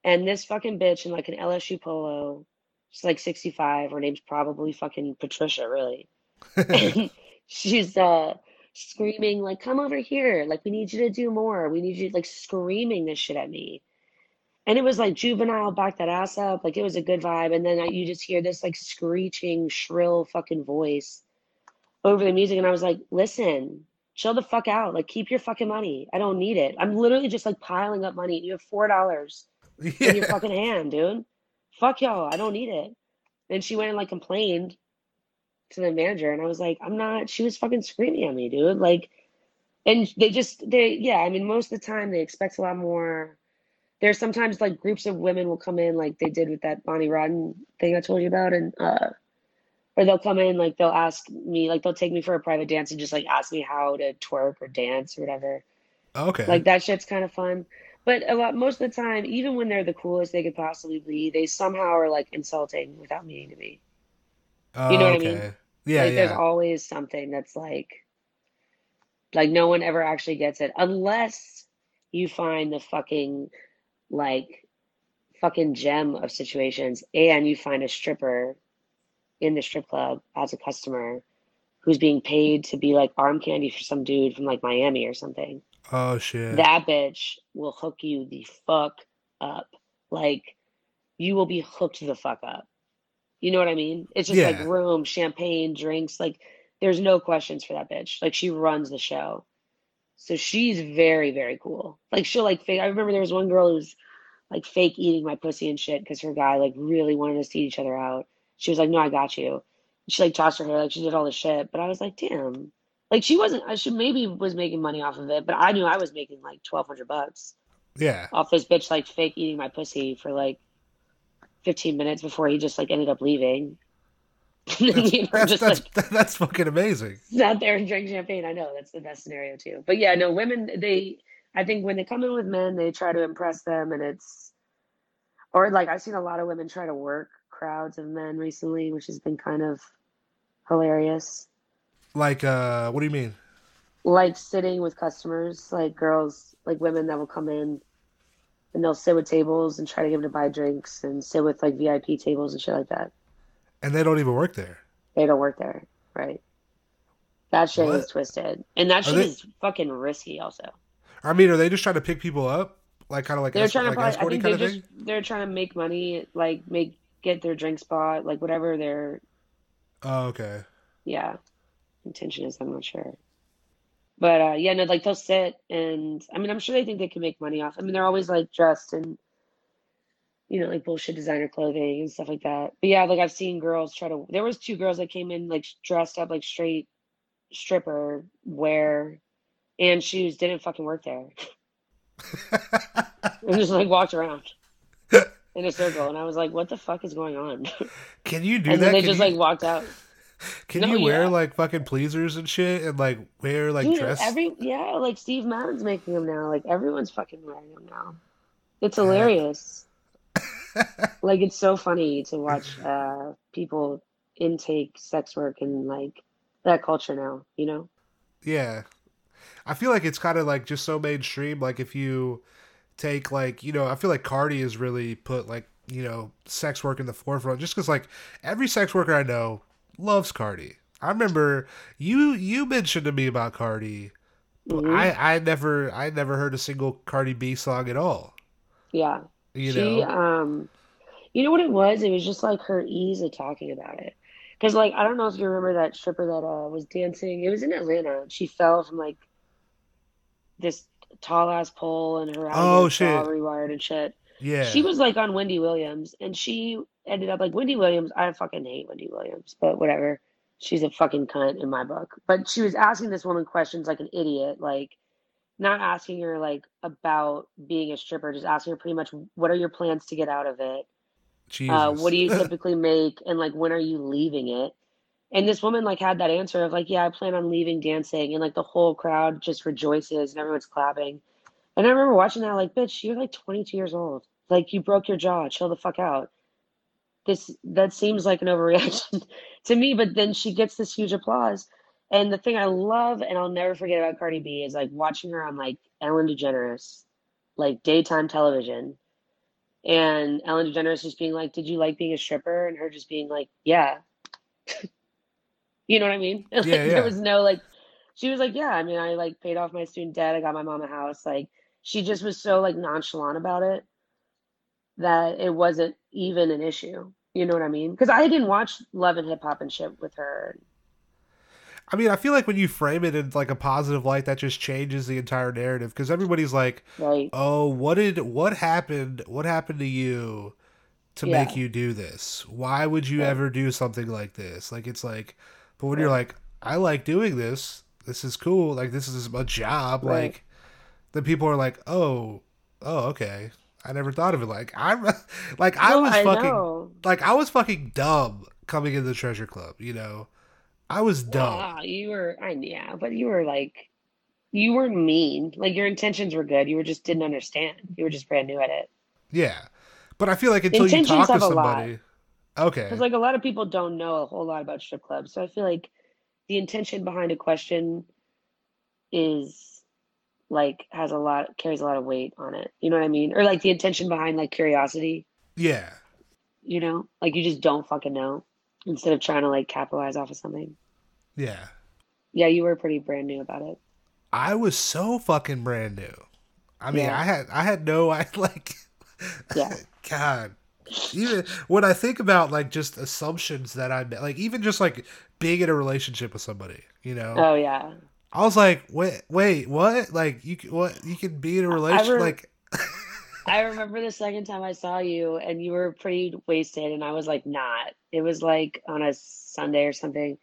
And this fucking bitch in like an LSU polo, she's like 65. Her name's probably fucking Patricia, really. She's uh screaming like come over here. Like we need you to do more. We need you like screaming this shit at me. And it was like juvenile back that ass up. Like it was a good vibe. And then I, you just hear this like screeching shrill fucking voice over the music. And i was like listen chill the fuck out. Like keep your fucking money. I don't need it. I'm literally just like piling up money. You have four dollars in your fucking hand dude. Fuck y'all. I don't need it. And she went and like complained to the manager and I was like, I'm not she was fucking screaming at me, dude. Like and they just they yeah, I mean most of the time they expect a lot more. There's sometimes like groups of women will come in like they did with that Bonnie Rotten thing I told you about and uh or they'll come in like they'll ask me like they'll take me for a private dance and just like ask me how to twerk or dance or whatever. Okay. Like that shit's kind of fun. But a lot most of the time, even when they're the coolest they could possibly be, they somehow are like insulting without meaning to be. Oh, You know what I mean? Yeah, Like there's always something that's like like no one ever actually gets it unless you find the fucking like fucking gem of situations and you find a stripper in the strip club as a customer who's being paid to be like arm candy for some dude from like Miami or something. Oh shit. That bitch will hook you the fuck up. Like you will be hooked the fuck up. You know what I mean? It's just like room, champagne, drinks. Like there's no questions for that bitch. Like she runs the show. So she's very, very cool. Like she'll like fake. I remember there was one girl who was like fake eating my pussy and shit because her guy like really wanted us to eat each other out. She was like, "No, I got you." She like tossed her hair, like she did all the shit. But I was like, "Damn, Like she wasn't. Uh, she maybe was making money off of it, but I knew I was making like twelve hundred bucks Yeah. off this bitch like fake eating my pussy for like fifteen minutes before he just like ended up leaving. That's, you know, that's, just that's, like that's fucking amazing. sat there and drank champagne. I know that's the best scenario too. But yeah, no, women they I think when they come in with men, they try to impress them and it's or like I've seen a lot of women try to work crowds of men recently, which has been kind of hilarious. Like, uh, what do you mean? Like sitting with customers, like girls, like women that will come in and they'll sit with tables and try to get them to buy drinks and sit with like VIP tables and shit like that. And they don't even work there. They don't work there, right? That shit What? is twisted, and that shit they- is fucking risky. Also, I mean, are they just trying to pick people up? Like, kind of like, they're trying to like probably. I think of just thing? they're trying to make money, like make get their drink spot, like whatever their Oh, okay. yeah intention is. I'm not sure, but uh yeah, no, like they'll sit and I mean, I'm sure they think they can make money off. I mean, they're always like dressed in you know like bullshit designer clothing and stuff like that. But yeah, like I've seen girls try to. There was two girls that came in like dressed up like straight stripper wear and shoes didn't fucking work there and just like walked around in a circle and i was like what the fuck is going on Can you do and that? then they Can just you, like walked out can No, you wear yeah. like fucking pleasers and shit and like wear like Dude, dress? every yeah like steve madden's making them now like everyone's fucking wearing them now it's hilarious like it's so funny to watch uh people intake sex work and like that culture now you know Yeah. I feel like it's kind of like just so mainstream. Like if you take like, you know, I feel like Cardi has really put like, you know, sex work in the forefront just because like every sex worker I know loves Cardi. I remember you you mentioned to me about Cardi. Mhm. I I never I never heard a single Cardi B song at all. yeah You she know. um you know what it was it was just like her ease of talking about it because like i don't know if you remember that stripper that uh was dancing it was in atlanta she fell from like this tall ass pole and her Oh, alligator jaw shit. rewired and shit yeah. she was like on wendy williams and she ended up like wendy williams i fucking hate wendy williams but whatever she's a fucking cunt in my book but she was asking this woman questions like an idiot like not asking her like about being a stripper, just asking her pretty much what are your plans to get out of it? Uh, what do you typically make, and like when are you leaving it? And this woman like had that answer of like, yeah, I plan on leaving dancing, and like the whole crowd just rejoices and everyone's clapping. And I remember watching that like, bitch, you're like 22 years old, like you broke your jaw, chill the fuck out. This that seems like an overreaction to me, but then she gets this huge applause. And the thing I love and I'll never forget about Cardi B is like watching her on like Ellen DeGeneres, like daytime television. And Ellen DeGeneres just being like, Did you like being a stripper? And her just being like, Yeah. you know what I mean? Like, Yeah, yeah. There was no like, she was like, Yeah, I mean, I like paid off my student debt. I got my mom a house. Like, she just was so like nonchalant about it that it wasn't even an issue. You know what I mean? Because I didn't watch Love and Hip Hop and shit with her. I mean, I feel like when you frame it in like a positive light, that just changes the entire narrative because everybody's like, Right. "Oh, what did what happened? What happened to you to Yeah. make you do this? Why would you Right. ever do something like this?" Like it's like, but when you're like, "I like doing this. This is cool. Like this is a job." Right. Like then people are like, "Oh, oh, okay." I never thought of it like I like I No, was I fucking know. like I was fucking dumb coming into the treasure club, you know. I was dumb. Wow, you were, I yeah, but you were like, you weren't mean. Like your intentions were good. You were just didn't understand. You were just brand new at it. Yeah. But I feel like until you Intentions talk to have a lot. somebody. Okay. Because like a lot of people don't know a whole lot about strip clubs. So I feel like the intention behind a question is like has a lot carries a lot of weight on it. You know what I mean? Or like the intention behind like curiosity. Yeah. You know, like you just don't fucking know instead of trying to like capitalize off of something. Yeah. Yeah, you were pretty brand new about it. I was so fucking brand new. I mean, Yeah. I had I had no I like Yeah. God. Even when I think about like just assumptions that I like even just like being in a relationship with somebody, you know. Oh yeah. I was like, "Wait, wait, what? Like you what you can be in a relationship re- like I remember the second time I saw you and you were pretty wasted and I was like not. It was like on a Sunday or something.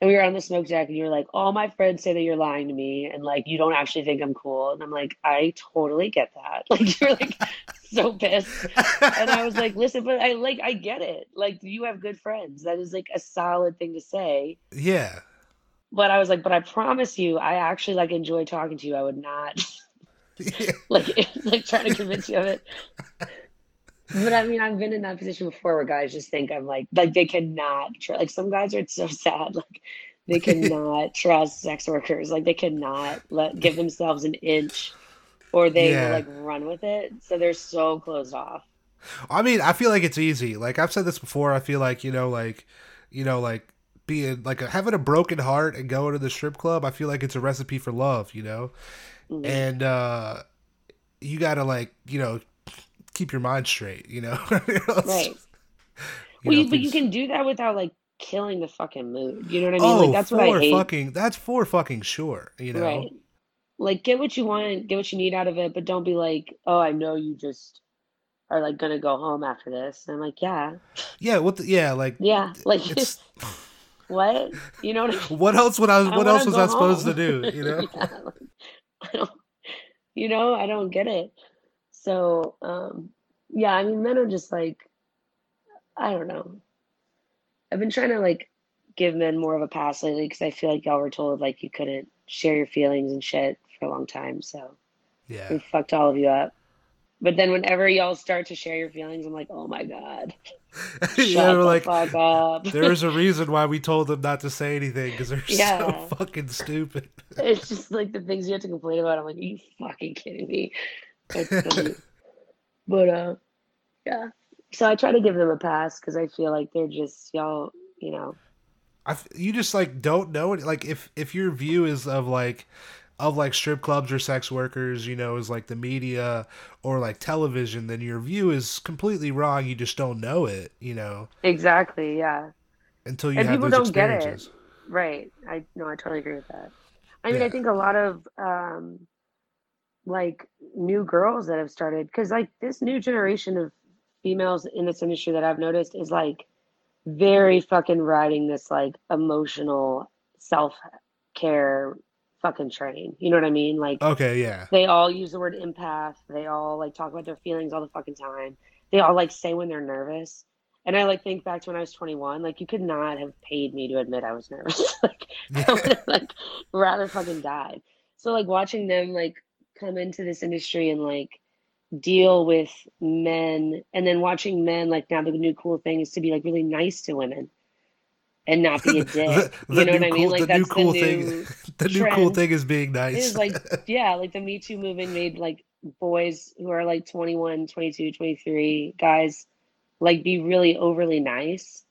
And we were on the smoke jack, and you were like, "All my friends say that you're lying to me, and like you don't actually think I'm cool." And I'm like, "I totally get that." Like you're like so pissed, and I was like, "Listen, but I like I get it. Like you have good friends. That is like a solid thing to say." Yeah. But I was like, "But I promise you, I actually like enjoy talking to you. I would not." like like trying to convince you of it. But I mean, I've been in that position before where guys just think I'm like, like they cannot tr- like some guys are so sad, like they cannot trust sex workers, like they cannot let give themselves an inch, or they Yeah. like run with it. So they're so closed off. I mean, I feel like it's easy. Like I've said this before. I feel like you know, like you know, like being like having a broken heart and going to the strip club. I feel like it's a recipe for love. You know, Mhm. and uh you gotta like you know keep your mind straight. You know, Right. You well, know, you, but you can do that without like killing the fucking mood. You know what I mean? Oh, like that's what I for hate. fucking. That's for fucking sure. You know. Right. Like get what you want, get what you need out of it, but don't be like, oh, I know you just are like gonna go home after this. And I'm like, yeah, Yeah. What? The, yeah. Like. yeah. Like It's. what? You know what I mean? What else would I? I What else was I supposed home. to do? You know. Yeah, like, I don't, you know, I don't get it. So, um, yeah, I mean, men are just like, I don't know. I've been trying to like give men more of a pass lately because I feel like y'all were told like you couldn't share your feelings and shit for a long time. So Yeah. we fucked all of you up. But then whenever y'all start to share your feelings, I'm like, oh my God, yeah. We're like. up. There's a reason why we told them not to say anything because they're so fucking stupid. It's just like the things you have to complain about. I'm like, are you fucking kidding me? But uh, yeah. So I try to give them a pass because I feel like they're just y'all, you know. I you just like don't know it. Like if if your view is of like of like strip clubs or sex workers, you know, is like the media or like television, then your view is completely wrong. You just don't know it, you know, Exactly. Yeah. until you And have people those don't get it. Right. I no, I totally agree with that. I mean, Yeah. I think a lot of um like new girls that have started because like this new generation of females in this industry that I've noticed is like very fucking riding this like emotional self care fucking train. You know what I mean? Like Okay, yeah, they all use the word empath. They all like talk about their feelings all the fucking time. They all like say when they're nervous. And I like think back to when I was 21, like you could not have paid me to admit I was nervous. like I would have like rather fucking died. So like watching them like come into this industry and like deal with men and then watching men like now the new cool thing is to be like really nice to women and not be a dick. the, the you know what I mean? cool, Like the that's new cool the thing, new the new cool thing is being nice. it is like yeah like the me too movement made like boys who are like 21 22 23 guys like be really overly nice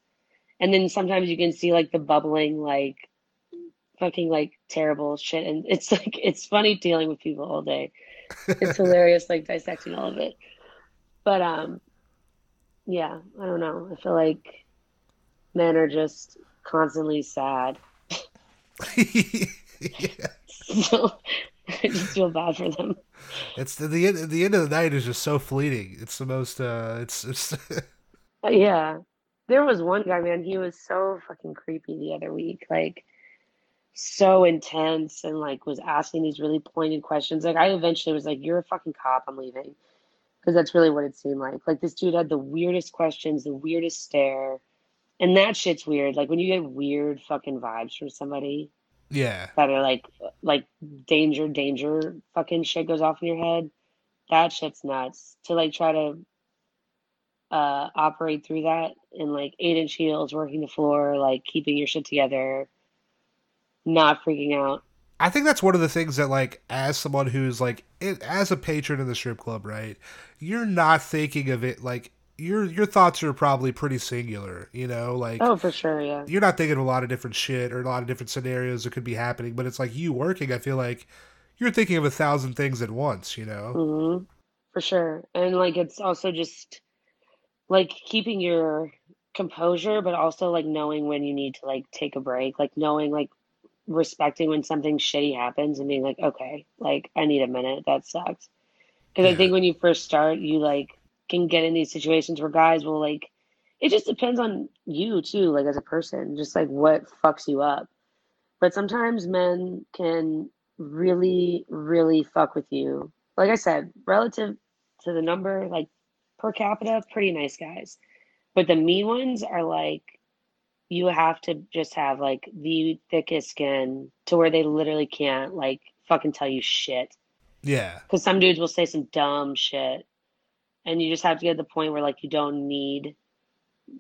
and then sometimes you can see like the bubbling like fucking like terrible shit and it's like it's funny dealing with people all day it's hilarious like dissecting all of it but um yeah i don't know i feel like men are just constantly sad yeah. so i just feel bad for them It's the, the end. The end of the night is just so fleeting. It's the most. uh It's it's. Yeah. There was one guy, man, he was so fucking creepy the other week. Like, so intense and like was asking these really pointed questions. Like, I eventually was like, You're a fucking cop, I'm leaving. Because that's really what it seemed like. Like, this dude had the weirdest questions, the weirdest stare. And that shit's weird. Like, when you get weird fucking vibes from somebody yeah. that are like, like danger, danger fucking shit goes off in your head, that shit's nuts. To like try to uh, operate through that in like eight inch heels, working the floor, like keeping your shit together, not freaking out. I think that's one of the things that, like, as someone who's like, it, as a patron in the strip club, right? You're not thinking of it like your your thoughts are probably pretty singular. You know, like Oh, for sure, yeah. you're not thinking of a lot of different shit or a lot of different scenarios that could be happening. But it's like you working. I feel like you're thinking of a thousand things at once. You know? hmm For sure. And like it's also just like keeping your composure, but also like knowing when you need to like take a break, like knowing like respecting when something shitty happens and being like, okay, like I need a minute. That sucks. Because I think when you first start, you like can get in these situations where guys will like, it just depends on you too, like as a person, just like what fucks you up. But sometimes men can really, really fuck with you. Like I said, relative to the number, like per capita, pretty nice guys. But the mean ones are like, you have to just have like the thickest skin to where they literally can't like fucking tell you shit. Yeah. Because some dudes will say some dumb shit. And you just have to get to the point where like you don't need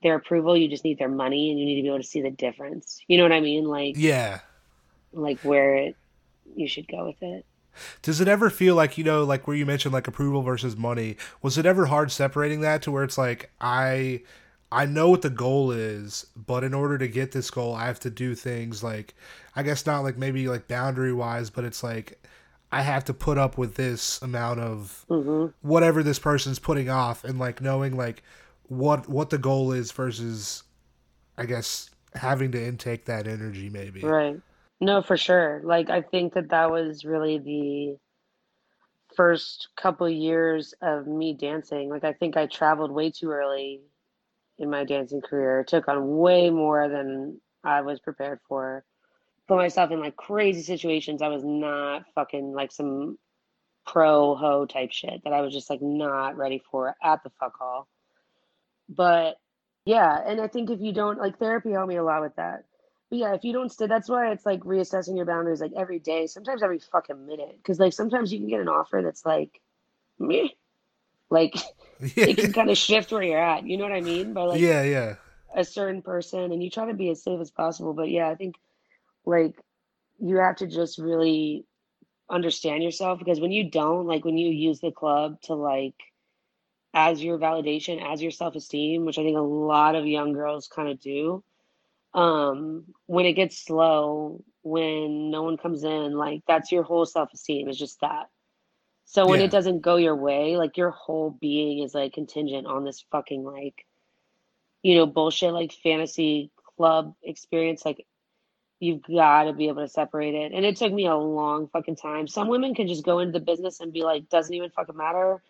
their approval, you just need their money and you need to be able to see the difference. You know what I mean? Like Yeah. like where it you should go with it. Does it ever feel like, you know, like where you mentioned like approval versus money, was it ever hard separating that to where it's like I I know what the goal is, but in order to get this goal, I have to do things like I guess not like maybe like boundary wise, but it's like I have to put up with this amount of hmm whatever this person's putting off and like knowing like what what the goal is versus I guess having to intake that energy maybe. Right. No, for sure. Like I think that that was really the first couple years of me dancing. Like I think I traveled way too early in my dancing career. Took on way more than I was prepared for. Put myself in like crazy situations. I was not fucking like some pro ho type shit that I was just like not ready for at the fuck all. But yeah, and I think if you don't like therapy helped me a lot with that. But yeah, if you don't stay, that's why it's like reassessing your boundaries like every day, sometimes every fucking minute. Because like sometimes you can get an offer that's like, meh. Like it can kind of shift where you're at. You know what I mean? By like yeah, yeah. a certain person, and you try to be as safe as possible. But yeah, I think like you have to just really understand yourself because when you don't, like when you use the club to like as your validation, as your self esteem, which I think a lot of young girls kind of do, um, when it gets slow, when no one comes in, like that's your whole self esteem is just that. So when Yeah. it doesn't go your way, like your whole being is like contingent on this fucking like, you know, bullshit like fantasy club experience. Like you've got to be able to separate it. And it took me a long fucking time. Some women can just go into the business and be like, doesn't even fucking matter.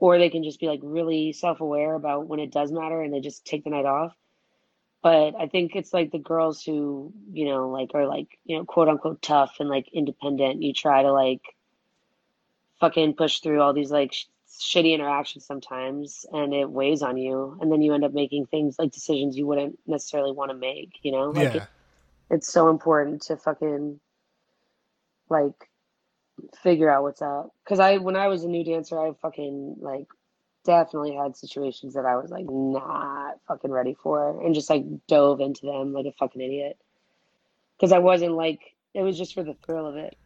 Or they can just be like really self aware about when it does matter and they just take the night off. But I think it's like the girls who, you know, like are like, you know, quote unquote tough and like independent. You try to like fucking push through all these like sh- shitty interactions sometimes and it weighs on you. And then you end up making things like decisions you wouldn't necessarily want to make, you know? Like Yeah. It's so important to fucking like figure out what's up. Because i when i was a new dancer i fucking like definitely had situations that i was like not fucking ready for and just like dove into them like a fucking idiot. Because i wasn't like it was just for the thrill of it.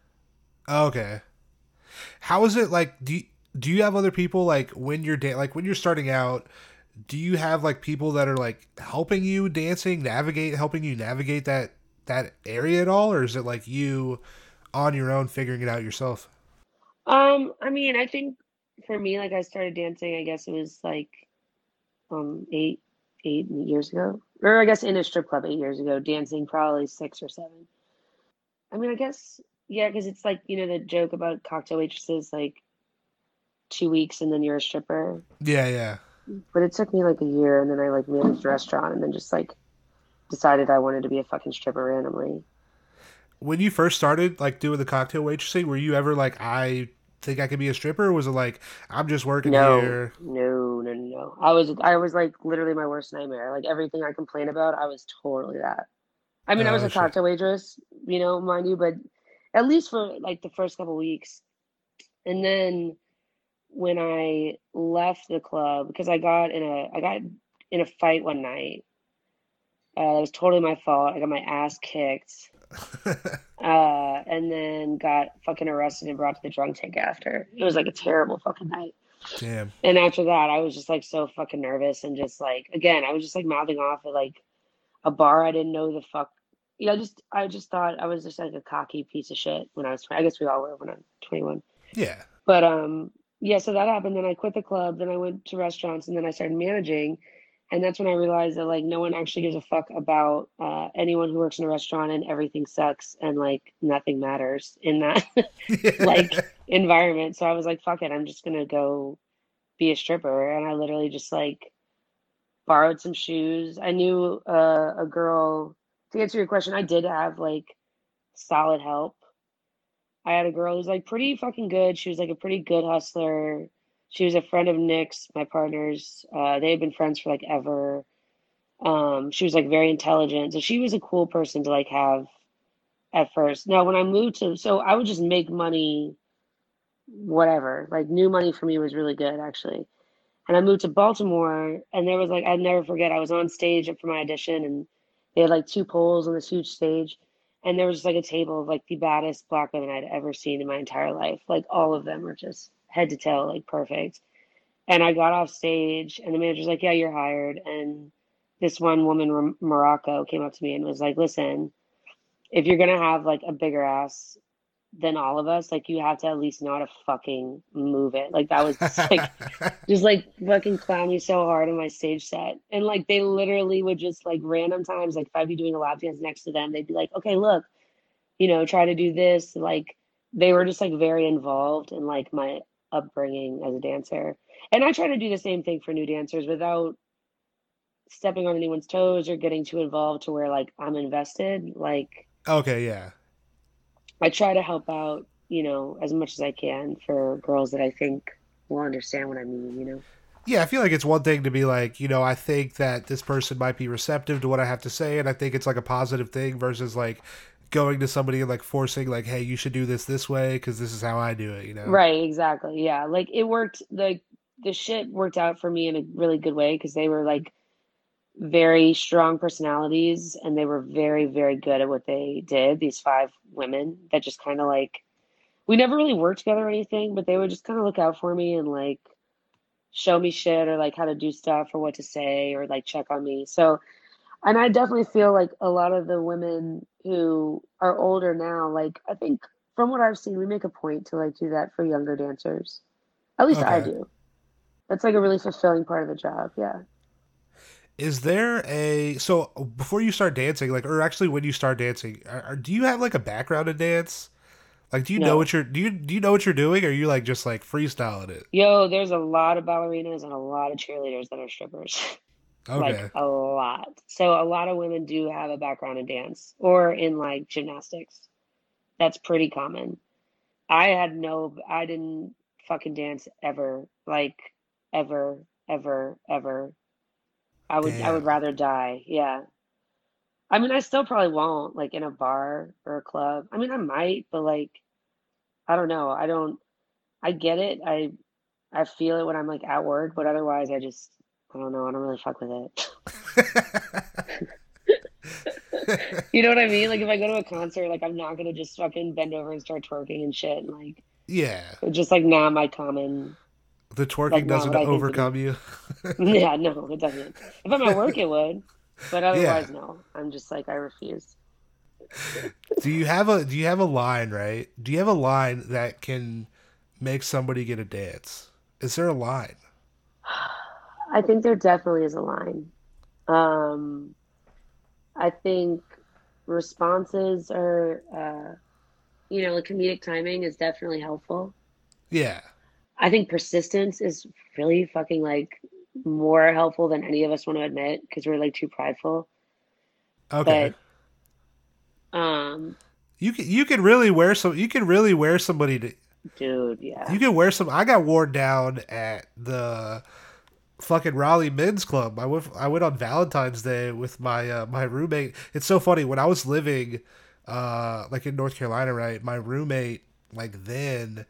Oh, okay. How is it like do you, do you have other people like when you're da- like when you're starting out do you have like people that are like helping you dancing navigate helping you navigate that that area at all or is it like you on your own figuring it out yourself? um i mean i think for me like i started dancing i guess it was like um eight eight years ago or i guess in a strip club eight years ago dancing probably six or seven I mean, I guess yeah, because it's like you know the joke about cocktail waitresses, like two weeks and then you're a stripper. Yeah, yeah. But it took me like a year, and then I like managed a restaurant, and then just like decided I wanted to be a fucking stripper randomly. When you first started like doing the cocktail waitressing, were you ever like I think I could be a stripper or was it like I'm just working No, here? no, no, no, no. I was I was like literally my worst nightmare. Like everything I complain about, I was totally that. I mean, I oh, was Oh a shit. cocktail waitress, you know, mind you, but at least for like the first couple weeks. And then when I left the club, because I got in a I got in a fight one night. Uh, it was totally my fault. I got my ass kicked. Uh, and then got fucking arrested and brought to the drunk tank after. It was like a terrible fucking night. Damn. And after that, I was just like so fucking nervous and just like again, I was just like mouthing off at like a bar I didn't know the fuck. Yeah, I just I just thought I was just like a cocky piece of shit when I was 20. I guess we all were when I'm 21. Yeah. But um yeah, so that happened. Then I quit the club. Then I went to restaurants, and then I started managing. And that's when I realized that like no one actually gives a fuck about uh, anyone who works in a restaurant, and everything sucks, and like nothing matters in that like environment. So I was like, fuck it, I'm just gonna go be a stripper. And I literally just like borrowed some shoes. I knew uh, a girl. To answer your question, I did have like solid help. I had a girl who's like pretty fucking good. She was like a pretty good hustler. She was a friend of Nick's, my partner's. Uh, they had been friends for like ever. Um, she was like very intelligent. So she was a cool person to like have at first. Now, when I moved to, so I would just make money, whatever. Like new money for me was really good actually. And I moved to Baltimore, and there was like I'd never forget. I was on stage for my audition, and they had like two poles on this huge stage, and there was just like a table of like the baddest black women I'd ever seen in my entire life. Like all of them were just head to toe, like perfect. And I got off stage, and the manager's like, "Yeah, you're hired." And this one woman, Morocco, came up to me and was like, "Listen, if you're gonna have like a bigger ass than all of us, like you have to at least know how to fucking move it. Like that was just like just like fucking clown me so hard on my stage set. And like they literally would just like random times, like if I'd be doing a lap dance next to them, they'd be like, Okay, look, you know, try to do this. Like they were just like very involved in like my upbringing as a dancer. And I try to do the same thing for new dancers without stepping on anyone's toes or getting too involved to where like I'm invested. Like Okay, yeah. I try to help out, you know, as much as I can for girls that I think will understand what I mean, you know. Yeah, I feel like it's one thing to be like, you know, I think that this person might be receptive to what I have to say, and I think it's like a positive thing versus like going to somebody and like forcing like, hey, you should do this this way because this is how I do it, you know. Right, exactly. Yeah, like it worked. Like the shit worked out for me in a really good way because they were like very strong personalities and they were very very good at what they did these five women that just kind of like we never really worked together or anything but they would just kind of look out for me and like show me shit or like how to do stuff or what to say or like check on me so and i definitely feel like a lot of the women who are older now like i think from what i've seen we make a point to like do that for younger dancers at least i do that's like a really fulfilling part of the job yeah Is there a so before you start dancing, like, or actually when you start dancing, are, are- do you have like a background in dance? Like, do you know what you're do you do you know what you're doing, or are you like just like freestyling it? Yo, there's a lot of ballerinas and a lot of cheerleaders that are strippers. Like a lot. So a lot of women do have a background in dance or in like gymnastics. That's pretty common. I had no, I didn't fucking dance ever. Like ever, ever, ever. I would, I would rather die. Yeah. I mean, I still probably won't like in a bar or a club. I mean, I might, but like, I don't know. I don't, I get it. I, I feel it when I'm like at work, but otherwise I just, I don't know. I don't really fuck with it. You know what I mean? Like if I go to a concert, like I'm not gonna just fucking bend over and start twerking and shit and like Yeah, just like not my common the twerking not doesn't what I think to do. overcome you. Yeah, no, it doesn't. If I'm at work it would, but Yeah. otherwise no. I'm just like I refuse. Do you have a do you have a line, right? Do you have a line that can make somebody get a dance? Is there a line? I think there definitely is a line. Um I think responses are uh you know, like comedic timing is definitely helpful. Yeah. I think persistence is really fucking like more helpful than any of us want to admit because we're like too prideful. Okay. But um, You can you can really wear some you can really wear somebody to dude, yeah. you can wear some I got worn down at the fucking Raleigh Men's Club. I went I went on Valentine's Day with my uh, my roommate. It's so funny when I was living uh like in North Carolina, right? My roommate like then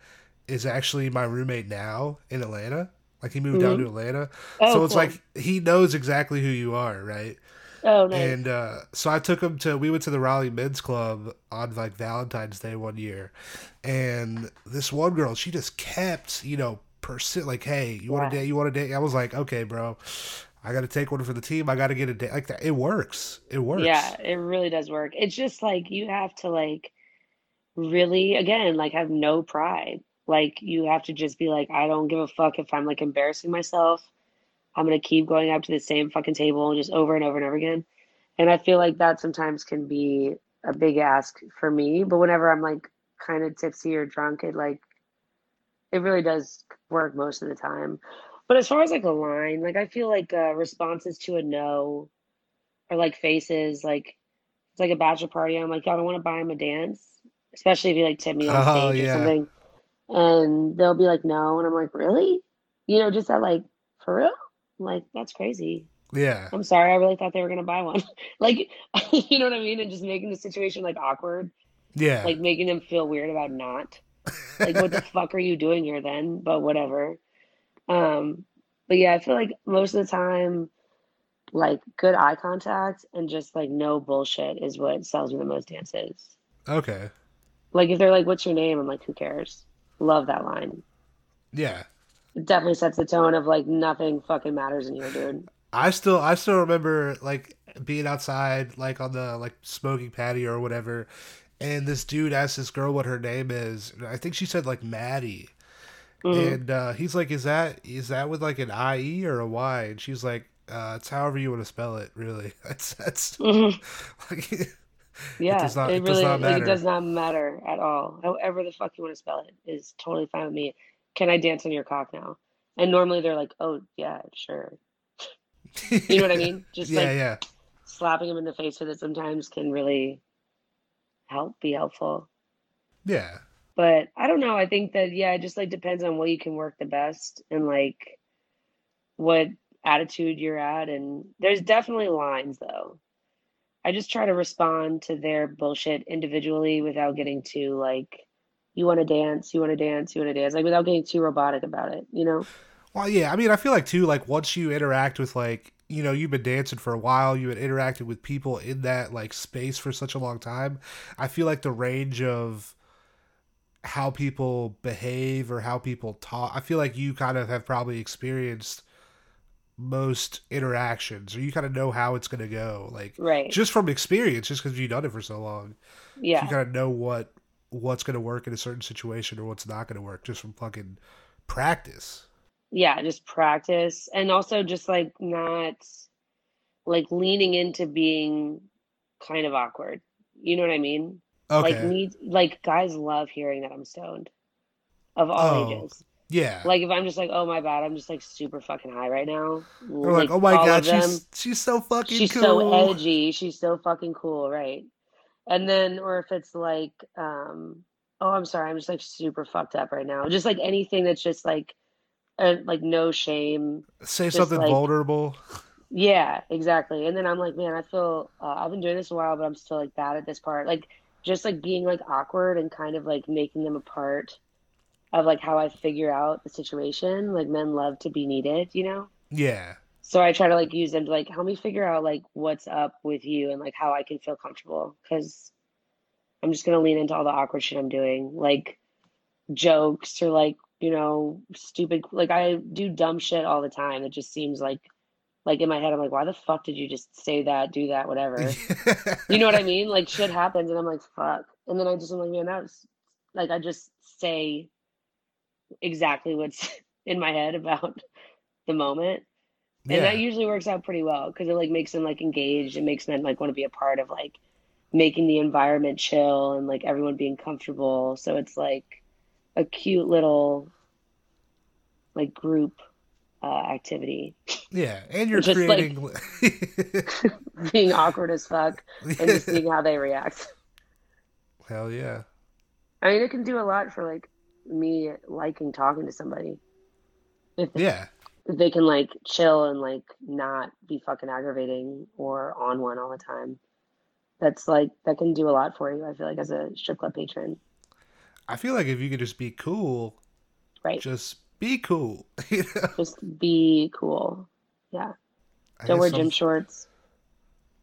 is actually my roommate now in Atlanta. Like he moved down hmm to Atlanta. Oh, So it's cool. like he knows exactly who you are, right? Oh, nice. And uh, so I took him to we went to the Raleigh Men's Club on like Valentine's Day one year, and this one girl she just kept you know persi like hey you want a date you want a date I was like okay bro I got to take one for the team I got to get a date like that it works it works. Yeah, it really does work. It's just like you have to like really, again, like have no pride. Like you have to just be like, I don't give a fuck if I'm like embarrassing myself. I'm gonna keep going up to the same fucking table and just over and over and over again. And I feel like that sometimes can be a big ask for me. But whenever I'm like kind of tipsy or drunk, it like it really does work most of the time. But as far as like a line, like I feel like uh, responses to a no or like faces, like it's like a bachelor party. I'm like, y'all don't want to buy him a dance, especially if you like tip me on Oh stage or something. And they'll be like, no, and I'm like, really? You know, just that like for real? I'm like that's crazy. Yeah. I'm sorry, I really thought they were gonna buy one. like, you know what I mean? And just making the situation like awkward, Yeah. like making them feel weird about not. Like, what the fuck are you doing here then? But whatever. Um, but yeah, I feel like most of the time, like good eye contact and just like no bullshit is what sells me the most dances. okay. Like if they're like, "What's your name?" I'm like, "Who cares?" Love that line. Yeah. It definitely sets the tone of like nothing fucking matters in here, dude. I still I still remember like being outside like on the like smoking patio or whatever and this dude asked this girl what her name is. I think she said like Maddie. Mhm. And uh, he's like, "Is that is that with like an I E or a Y?" And she's like, uh, "It's however you want to spell it. Really, that's that's Mhm. like, Yeah, does not- it it does really not like it does not matter at all. However the fuck you want to spell it is totally fine with me. Can I dance on your cock now? And normally they're like, "Oh yeah, sure." You know what I mean? Just yeah, like yeah, slapping them in the face with it sometimes can really help be helpful. yeah, But I don't know. I think that yeah, it just like depends on what you can work the best and like what attitude you're at. And there's definitely lines though. I just try to respond to their bullshit individually without getting too like, you want to dance, you want to dance, you want to dance, like without getting too robotic about it, you know? Well, yeah. I mean, I feel like too, like once you interact with like you know you've been dancing for a while, you've been interacting with people in that like space for such a long time. I feel like the range of how people behave or how people talk. I feel like you kind of have probably experienced most interactions, or you kind of know how it's gonna go, like Right. just from experience, just because you've done it for so long. Yeah, You kind of know what what's gonna work in a certain situation or what's not gonna work just from fucking practice. Yeah, just practice and also just like not like leaning into being kind of awkward. You know what I mean? Okay. Like me like guys love hearing that I'm stoned of all Oh, ages. Yeah. Like if I'm just like, oh my bad, I'm just like super fucking high right now. They're like, Like oh my god, them, she's she's so fucking she's cool. so edgy, she's so fucking cool, right? And then or if it's like, um, oh I'm sorry, I'm just like super fucked up right now. Just like anything that's just like uh, like no shame. Say Just something like vulnerable. Yeah, exactly. And then I'm like, man, I feel uh, I've been doing this a while, but I'm still like bad at this part. Like just like being like awkward and kind of like making them a part of like how I figure out the situation. Like men love to be needed, you know? Yeah. So I try to like use them to like help me figure out like what's up with you and like how I can feel comfortable because I'm just gonna lean into all the awkward shit I'm doing, like jokes or like, you know, stupid like I do dumb shit all the time. It just seems like like in my head I'm like, why the fuck did you just say that, do that, whatever? You know what I mean? Like shit happens and I'm like, fuck. And then I just am like, man, that was like I just say exactly what's in my head about the moment. And that usually works out pretty well because it like makes them like engaged. It makes them like want to be a part of like making the environment chill and like everyone being comfortable. So it's like a cute little like group uh, activity. Yeah. And you're Just like- creating Being awkward as fuck and just seeing how they react. Hell yeah. I mean, it can do a lot for like me liking talking to somebody. If Yeah. if they can like chill and like not be fucking aggravating or on one all the time. That's like that can do a lot for you, I feel like as a strip club patron. I feel like if you could just be cool, Right. just be cool. you know? Just be cool. Yeah. I Don't wear guess gym shorts.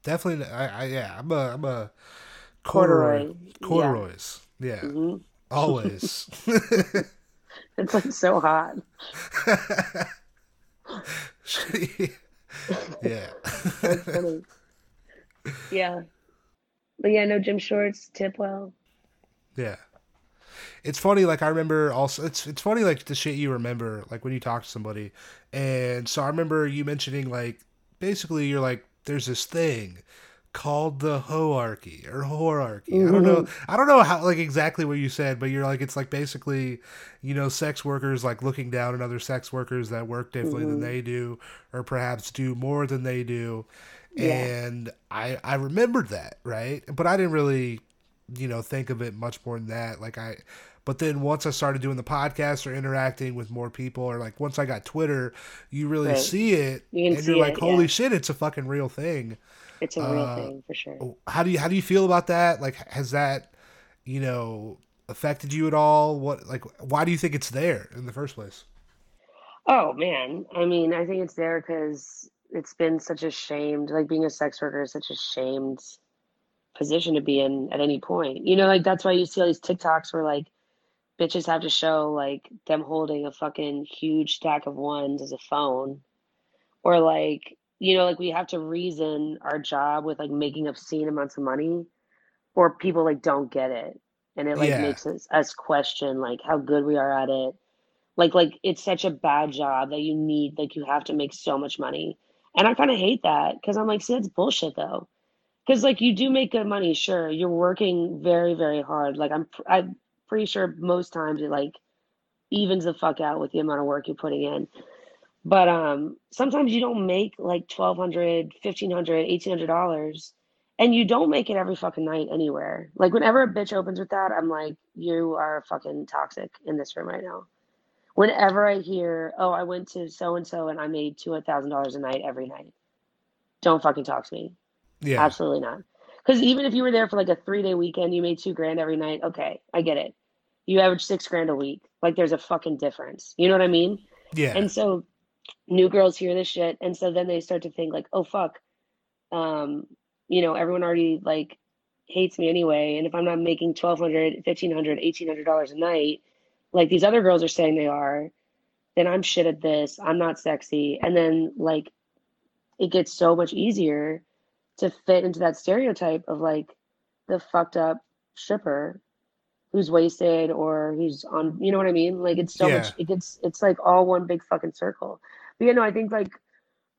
Definitely. I, I yeah. I'm a I'm a Corduroy. corduroys. Yeah. hmm Always. It's like so hot. yeah. That's funny. Yeah. But yeah, no gym shorts, tip well. Yeah. It's funny, like I remember also it's it's funny like the shit you remember, like when you talk to somebody. And so I remember you mentioning like basically you're like, there's this thing called the hoarchy or horarchy. I don't know I don't know how like exactly what you said, but you're like it's like basically, you know, sex workers like looking down at other sex workers that work differently than Mhm. they do, or perhaps do more than they do. Yeah. and I I remembered that right, but I didn't really you know think of it much more than that. Like I, but then once I started doing the podcast or interacting with more people, or like once I got Twitter, you really Right. see it, you and see you're like, it, holy yeah. shit, it's a fucking real thing. It's a real Uh, thing for sure. How do you how do you feel about that? Like, has that you know affected you at all? What like why do you think it's there in the first place? Oh man, I mean, I think it's there because it's been such a shamed, like being a sex worker is such a shamed position to be in at any point. You know, like that's why you see all these TikToks where like bitches have to show like them holding a fucking huge stack of ones as a phone, or like you know, like we have to reason our job with like making obscene amounts of money, or people like don't get it, and it like Yeah. makes us us question like how good we are at it. Like like it's such a bad job that you need like you have to make so much money. And i kind of hate that because i'm like see that's bullshit though. Because like you do make good money sure you're working very very hard. Like i'm i'm pretty sure most times it like evens the fuck out with the amount of work you're putting in but um sometimes you don't make like 1200 1500 1800 dollars and you don't make it every fucking night anywhere like whenever a bitch opens with that i'm like you are fucking toxic in this room right now whenever I hear, oh, I went to so and so and I made two thousand dollars a night every night, don't fucking talk to me. Yeah, Absolutely not. Because even if you were there for like a three day weekend, you made two grand every night. Okay, I get it. You average six grand a week. Like there's a fucking difference. You know what I mean? yeah, And so new girls hear this shit, and so then they start to think like, oh fuck, um, you know, everyone already like hates me anyway, and if I'm not making twelve hundred, fifteen hundred, eighteen hundred dollars a night, like these other girls are saying they are, then I'm shit at this. I'm not sexy, and then like it gets so much easier to fit into that stereotype of like the fucked up stripper who's wasted or who's on you know what I mean? Like it's so Yeah. much it gets it's like all one big fucking circle. But you know, I think like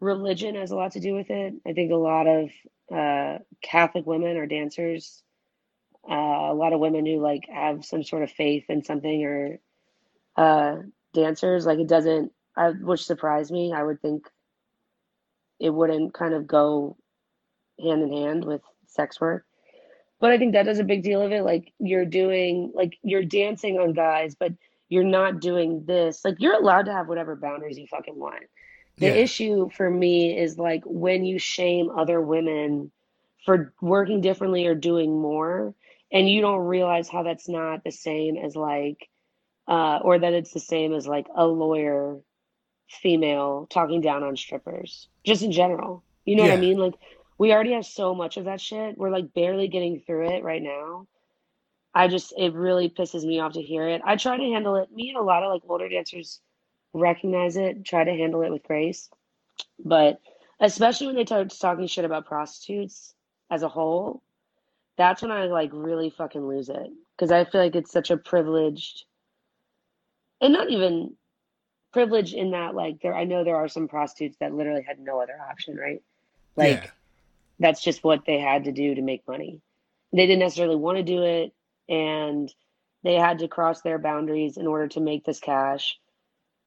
religion has a lot to do with it. I think a lot of uh Catholic women are dancers. Uh, a lot of women who like have some sort of faith in something or uh dancers. Like it doesn't I which surprised me. I would think it wouldn't kind of go hand in hand with sex work. But I think that is a big deal of it. Like you're doing, like you're dancing on guys, but you're not doing this. Like you're allowed to have whatever boundaries you fucking want. The yeah, issue for me is like when you shame other women for working differently or doing more, and you don't realize how that's not the same as like, uh, or that it's the same as like a lawyer female talking down on strippers, just in general. You know what I mean? Like, we already have so much of that shit. We're like barely getting through it right now. I just, it really pisses me off to hear it. I try to handle it. Me and a lot of like older dancers recognize it, try to handle it with grace. But especially when they start talking shit about prostitutes as a whole, that's when I like really fucking lose it. Because I feel like it's such a privileged, and not even privilege in that like there I know there are some prostitutes that literally had no other option, right? Like yeah, that's just what they had to do to make money. They didn't necessarily want to do it and they had to cross their boundaries in order to make this cash.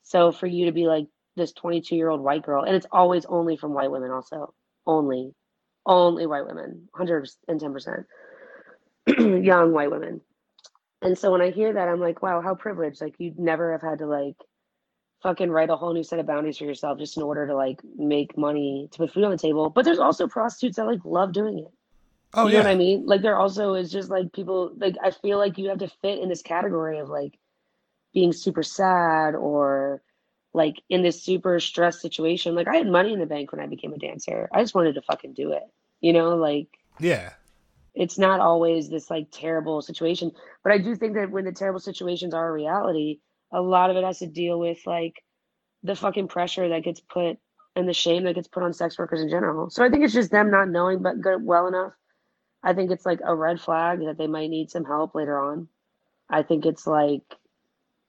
So for you to be like this 22 year old white girl, and it's always only from white women, also only, only white women, 110%, young white women. And so when I hear that, I'm like, wow, how privileged. Like, you'd never have had to, like, fucking write a whole new set of boundaries for yourself just in order to, like, make money to put food on the table. But there's also prostitutes that, like, love doing it. oh you know yeah, what I mean? Like, there also is just, like, people, like, I feel like you have to fit in this category of, like, being super sad or, like, in this super stressed situation. Like, I had money in the bank when I became a dancer. I just wanted to fucking do it. You know, like, yeah, it's not always this like terrible situation but i do think that when the terrible situations are a reality a lot of it has to deal with like the fucking pressure that gets put and the shame that gets put on sex workers in general. So i think it's just them not knowing but good well enough. I think it's like a red flag that they might need some help later on. I think it's like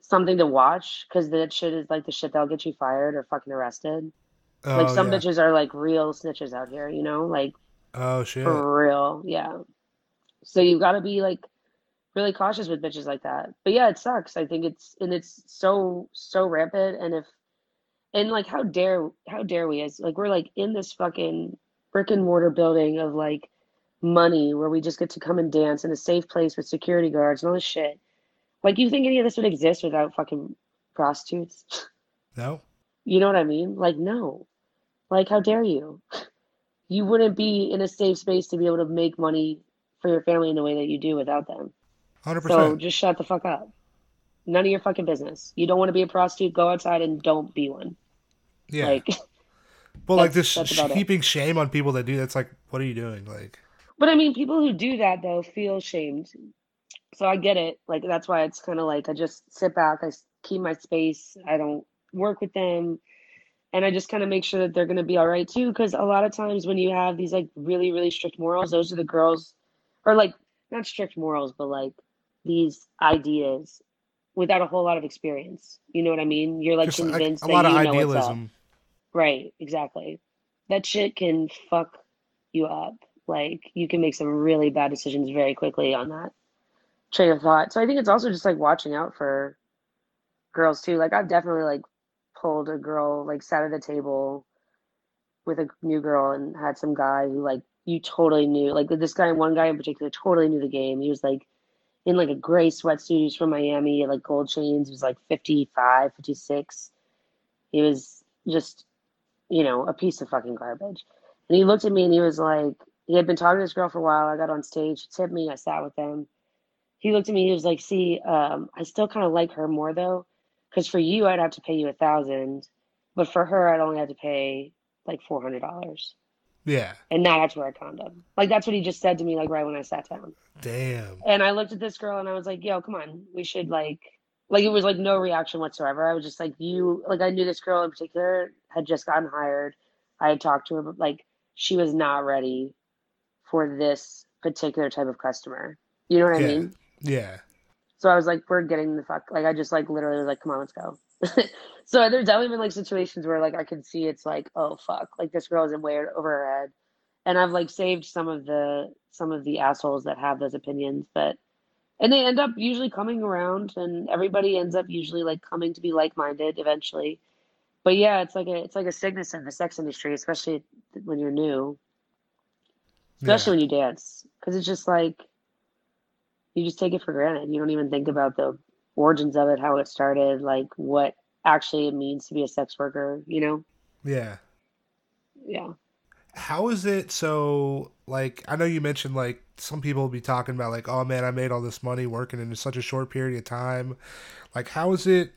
something to watch because that shit is like the shit that'll get you fired or fucking arrested. Oh like some yeah, bitches are like real snitches out here you know? Like oh shit, for real, yeah. So you've got to be like really cautious with bitches like that. But yeah, it sucks. I think it's and it's so so rampant. And if and like how dare how dare we as like we're like in this fucking brick and mortar building of like money where we just get to come and dance in a safe place with security guards and all this shit. Like, you think any of this would exist without fucking prostitutes? No. You know what I mean? Like, no. Like, how dare you? You wouldn't be in a safe space to be able to make money for your family in the way that you do without them. Hundred So just shut the fuck up. None of your fucking business. You don't want to be a prostitute, go outside and don't be one. Yeah. Like, well, like this that's sh- it. heaping shame on people that do that's like, what are you doing? Like, but I mean, people who do that though feel shamed. So I get it. Like, that's why it's kind of like I just sit back, I keep my space, I don't work with them. And I just kind of make sure that they're going to be all right too. Because a lot of times when you have these like really, really strict morals, those are the girls, or like not strict morals, but like these ideas without a whole lot of experience. You know what I mean? You're like just convinced a that lot of you know what's up. Right, exactly. That shit can fuck you up. Like you can make some really bad decisions very quickly on that train of thought. So I think it's also just like watching out for girls too. Like I've definitely like pulled a girl, like sat at a table with a new girl and had some guy who like you totally knew. Like this guy, one guy in particular, totally knew the game. He was like in like a gray sweatsuit. He's from Miami, like gold chains. He was like 55, 56. He was just, you know, a piece of fucking garbage. And he looked at me and he was like, he had been talking to this girl for a while. I got on stage, he tipped me, I sat with him. He looked at me, he was like, see, um, I still kind of like her more though. Because for you, I'd have to pay you a thousand, but for her, I'd only have to pay like four hundred dollars Yeah. and not have to wear a condom. Like that's what he just said to me, like right when I sat down. Damn. And I looked at this girl and I was like, yo, come on, we should like, like it was like no reaction whatsoever. I was just like, you, like I knew this girl in particular had just gotten hired. I had talked to her, but like she was not ready for this particular type of customer. You know what I Yeah. mean? Yeah. So I was like, we're getting the fuck. Like I just like literally was like, come on, let's go. so there's definitely been like situations where like I can see it's like, oh fuck, like this girl is in way over her head, and I've like saved some of the some of the assholes that have those opinions, but and they end up usually coming around, and everybody ends up usually like coming to be like minded eventually. But yeah, it's like a it's like a sickness in the sex industry, especially when you're new, especially when you dance, because it's just like you just take it for granted. You don't even think about the origins of it, how it started, like what actually it means to be a sex worker, you know? Yeah. Yeah. How is it so like I know you mentioned like some people will be talking about like oh man I made all this money working in such a short period of time like how is it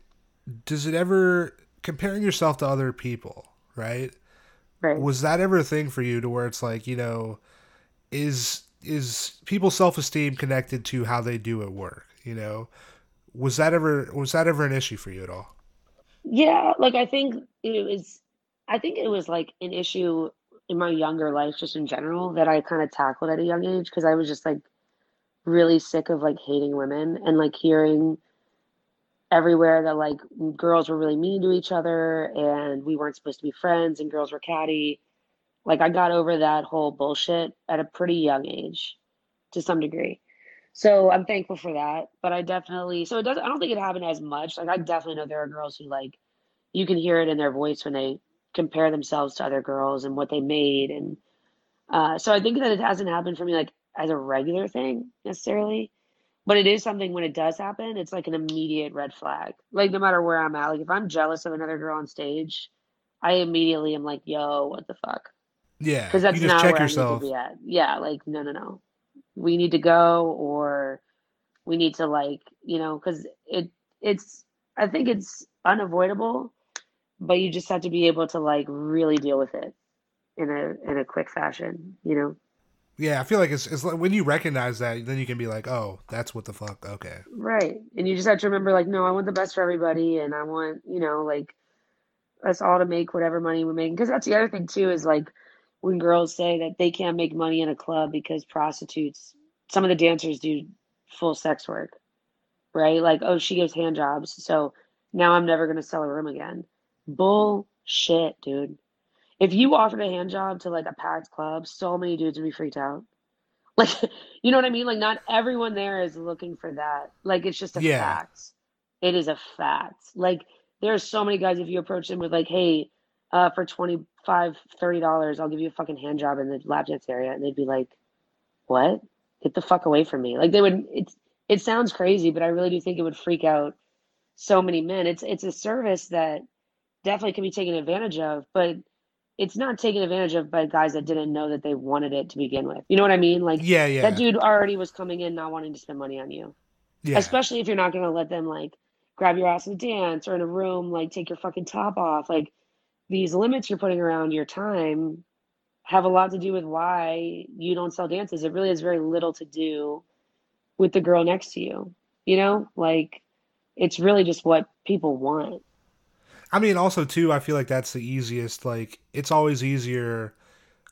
does it ever comparing yourself to other people right Right. was that ever a thing for you to where it's like you know is is people's self-esteem connected to how they do at work you know was that ever was that ever an issue for you at all Yeah, like I think it was I think it was like an issue in my younger life just in general that I kind of tackled at a young age because I was just like really sick of like hating women and like hearing everywhere that like girls were really mean to each other and we weren't supposed to be friends and girls were catty. Like I got over that whole bullshit at a pretty young age to some degree. So I'm thankful for that. But I definitely so it doesn't I don't think it happened as much. Like I definitely know there are girls who like you can hear it in their voice when they compare themselves to other girls and what they made and uh so I think that it hasn't happened for me like as a regular thing necessarily. But it is something when it does happen, it's like an immediate red flag. Like no matter where I'm at, like if I'm jealous of another girl on stage, I immediately am like, yo, what the fuck? yeah because that's you just not check where yourself I need to be at. Yeah, like no, no, no. We need to go, or we need to like you know, because it it's I think it's unavoidable, but you just have to be able to like really deal with it in a in a quick fashion. You know, yeah i feel like it's, it's like when you recognize that then you can be like oh that's what the fuck okay right? And you just have to remember, like, no, I want the best for everybody, and I want you know, like us all to make whatever money we make. Because that's the other thing too is like when girls say that they can't make money in a club because prostitutes, some of the dancers do full sex work, right? Like, oh, she gives hand jobs, so now I'm never gonna sell a room again. Bullshit, dude. If you offered a hand job to like a packed club, so many dudes would be freaked out. Like, you know what I mean? Like, not everyone there is looking for that. Like, it's just a Yeah. fact. It is a fact. Like, there's so many guys, if you approach them with, like, hey, uh, for 25 $30, I'll give you a fucking hand job in the lap dance area. And they'd be like, what? Get the fuck away from me. Like they would, it's, it sounds crazy, but I really do think it would freak out so many men. It's, it's a service that definitely can be taken advantage of, but it's not taken advantage of by guys that didn't know that they wanted it to begin with. You know what I mean? Like, Yeah, yeah. that dude already was coming in not wanting to spend money on you yeah. especially if you're not going to let them like grab your ass and dance or in a room like take your fucking top off like these limits you're putting around your time have a lot to do with why you don't sell dances it really has very little to do with the girl next to you you know like it's really just what people want I mean, also too, I feel like that's the easiest. Like, it's always easier.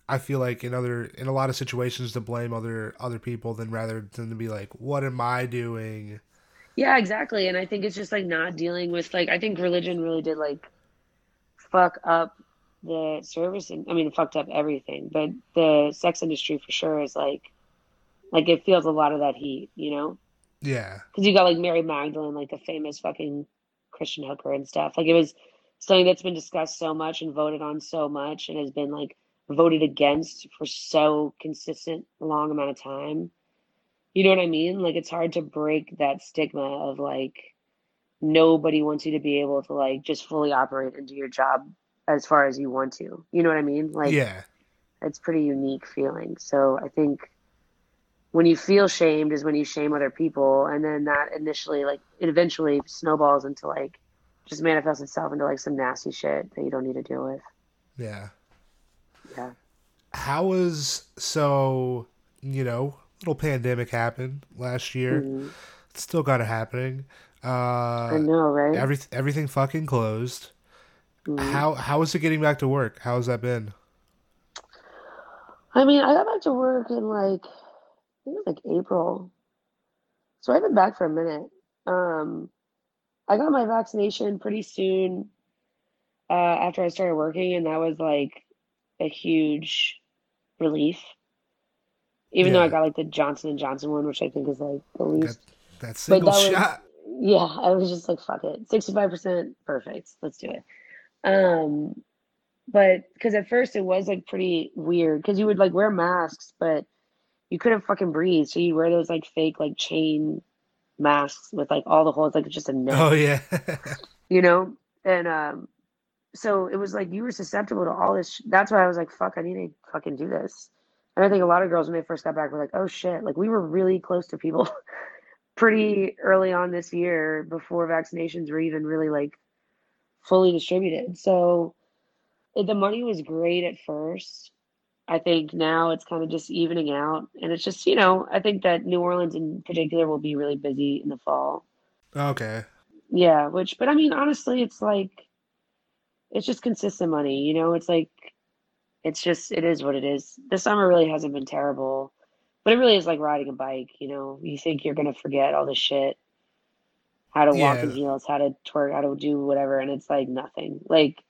I feel like in other in a lot of situations to blame other other people than rather than to be like, what am I doing? yeah exactly and i think it's just like not dealing with like i think religion really did like fuck up the service and i mean it fucked up everything but the sex industry for sure is like like it feels a lot of that heat you know? Yeah, because you got like mary magdalene like the famous fucking christian hooker and stuff. Like it was something that's been discussed so much and voted on so much and has been like voted against for so consistent long amount of time. You know what i mean? Like it's hard to break that stigma of like nobody wants you to be able to like just fully operate and do your job as far as you want to you know what i mean like yeah, it's pretty unique feeling. So I think when you feel shamed is when you shame other people, and then that initially, like, it eventually snowballs into like just manifests itself into like some nasty shit that you don't need to deal with. yeah. Yeah. How was so? You know, little pandemic happened last year. Mhm. It's still got it happening. I Uh, know, right? every everything fucking closed. Mhm. How how is it getting back to work? How has that been? I mean, I got back to work in like I think it was like April, so I've been back for a minute. Um, I got my vaccination pretty soon uh, after I started working, and that was like a huge relief. Even though I got like the Johnson and Johnson one, which I think is like the least. that But single that was shot. Yeah, I was just like, fuck it, sixty-five percent, perfect. Let's do it. Um, but because at first it was like pretty weird because you would like wear masks, but you couldn't fucking breathe, so you wear those like fake like chain masks with like all the holes, like it's just a net Oh yeah. you know and um so it was like you were susceptible to all this sh- that's why i was like fuck i need to fucking do this and i think a lot of girls when they first got back were like oh shit like we were really close to people pretty early on this year before vaccinations were even really like fully distributed so the money was great at first i think now it's kind of just evening out and it's just you know i think that new orleans in particular will be really busy in the fall okay. yeah, which, but I mean, honestly, it's like, it's just consistent money, you know? It's like, it's just, it is what it is. The summer really hasn't been terrible, but it really is like riding a bike, you know? You think you're going to forget all this shit, how to walk in heels, how to twerk, how to do whatever, and it's like nothing. Like,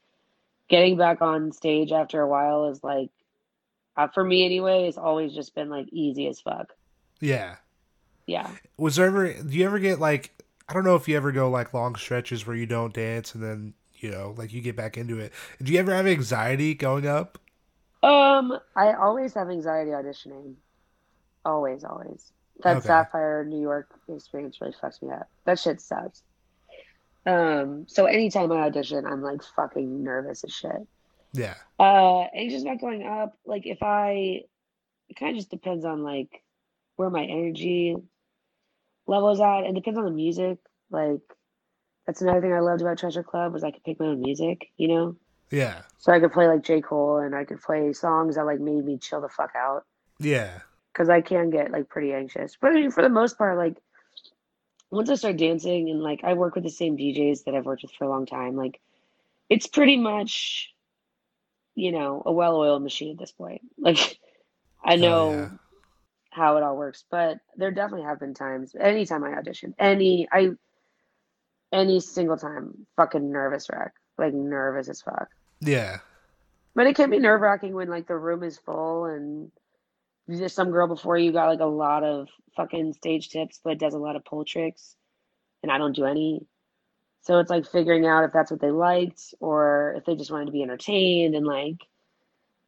getting back on stage after a while is like, uh, for me anyway, it's always just been like easy as fuck. Yeah. Yeah. Was there ever? Do you ever get like? I don't know if you ever go like long stretches where you don't dance and then you know like you get back into it. Do you ever have anxiety going up? Um, I always have anxiety auditioning. Always, always. That Okay. Sapphire New York experience really fucks me up. That shit sucks. Um, so anytime I audition, I'm like fucking nervous as shit. Yeah. Uh, anxious about going up. Like if I, it kind of just depends on like where my energy level is at. It depends on the music. Like that's another thing I loved about Treasure Club was I could pick my own music, you know? Yeah. So I could play like J. Cole and I could play songs that like made me chill the fuck out. Yeah. Because I can get like pretty anxious. But I mean, for the most part, like once I start dancing and like I work with the same DJs that I've worked with for a long time, like it's pretty much, you know, a well-oiled machine at this point. Like I Oh, know yeah. how it all works, but there definitely have been times, anytime I audition, any I any single time, fucking nervous wreck, like nervous as fuck. Yeah. But it can be nerve wracking when like the room is full and there's some girl before you got like a lot of fucking stage tips, but does a lot of pole tricks, and I don't do any. So it's like figuring out if that's what they liked or if they just wanted to be entertained and like,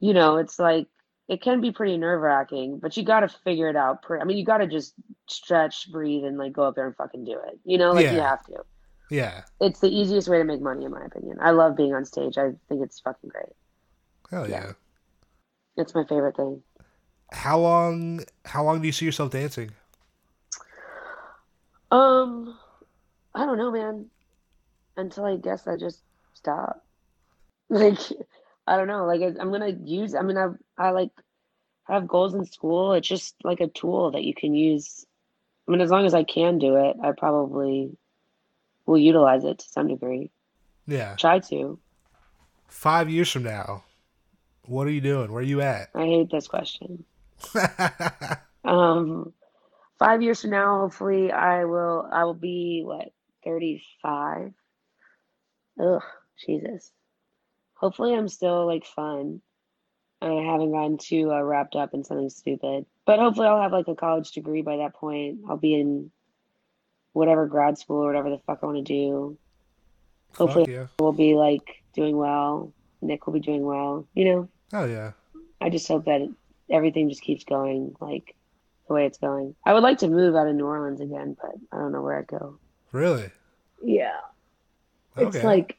you know, it's like it can be pretty nerve wracking, but you got to figure it out. Pre- I mean, you got to just stretch, breathe, and like go up there and fucking do it. You know, like you have to. Yeah. It's the easiest way to make money, in my opinion. I love being on stage. I think it's fucking great. Hell Yeah. yeah. It's my favorite thing. How long? How long do you see yourself dancing? Um, I don't know, man. Until I guess I just stop. Like, I don't know. Like, I'm gonna use. I mean, I I like have goals in school. It's just like a tool that you can use. I mean, as long as I can do it, I probably will utilize it to some degree. Yeah. Try to. Five years from now, what are you doing? Where are you at? I hate this question. Um, five years from now, hopefully, I will. I will be what 35. Ugh, Jesus. Hopefully, I'm still like fun. I haven't gotten too uh, wrapped up in something stupid, but hopefully, I'll have like a college degree by that point. I'll be in whatever grad school or whatever the fuck I want to do. Hopefully, yeah. we'll be like doing well. Nick will be doing well. You know, Oh yeah. I just hope that everything just keeps going like the way it's going. I would like to move out of New Orleans again, but I don't know where I'd go. Really? Yeah. It's like,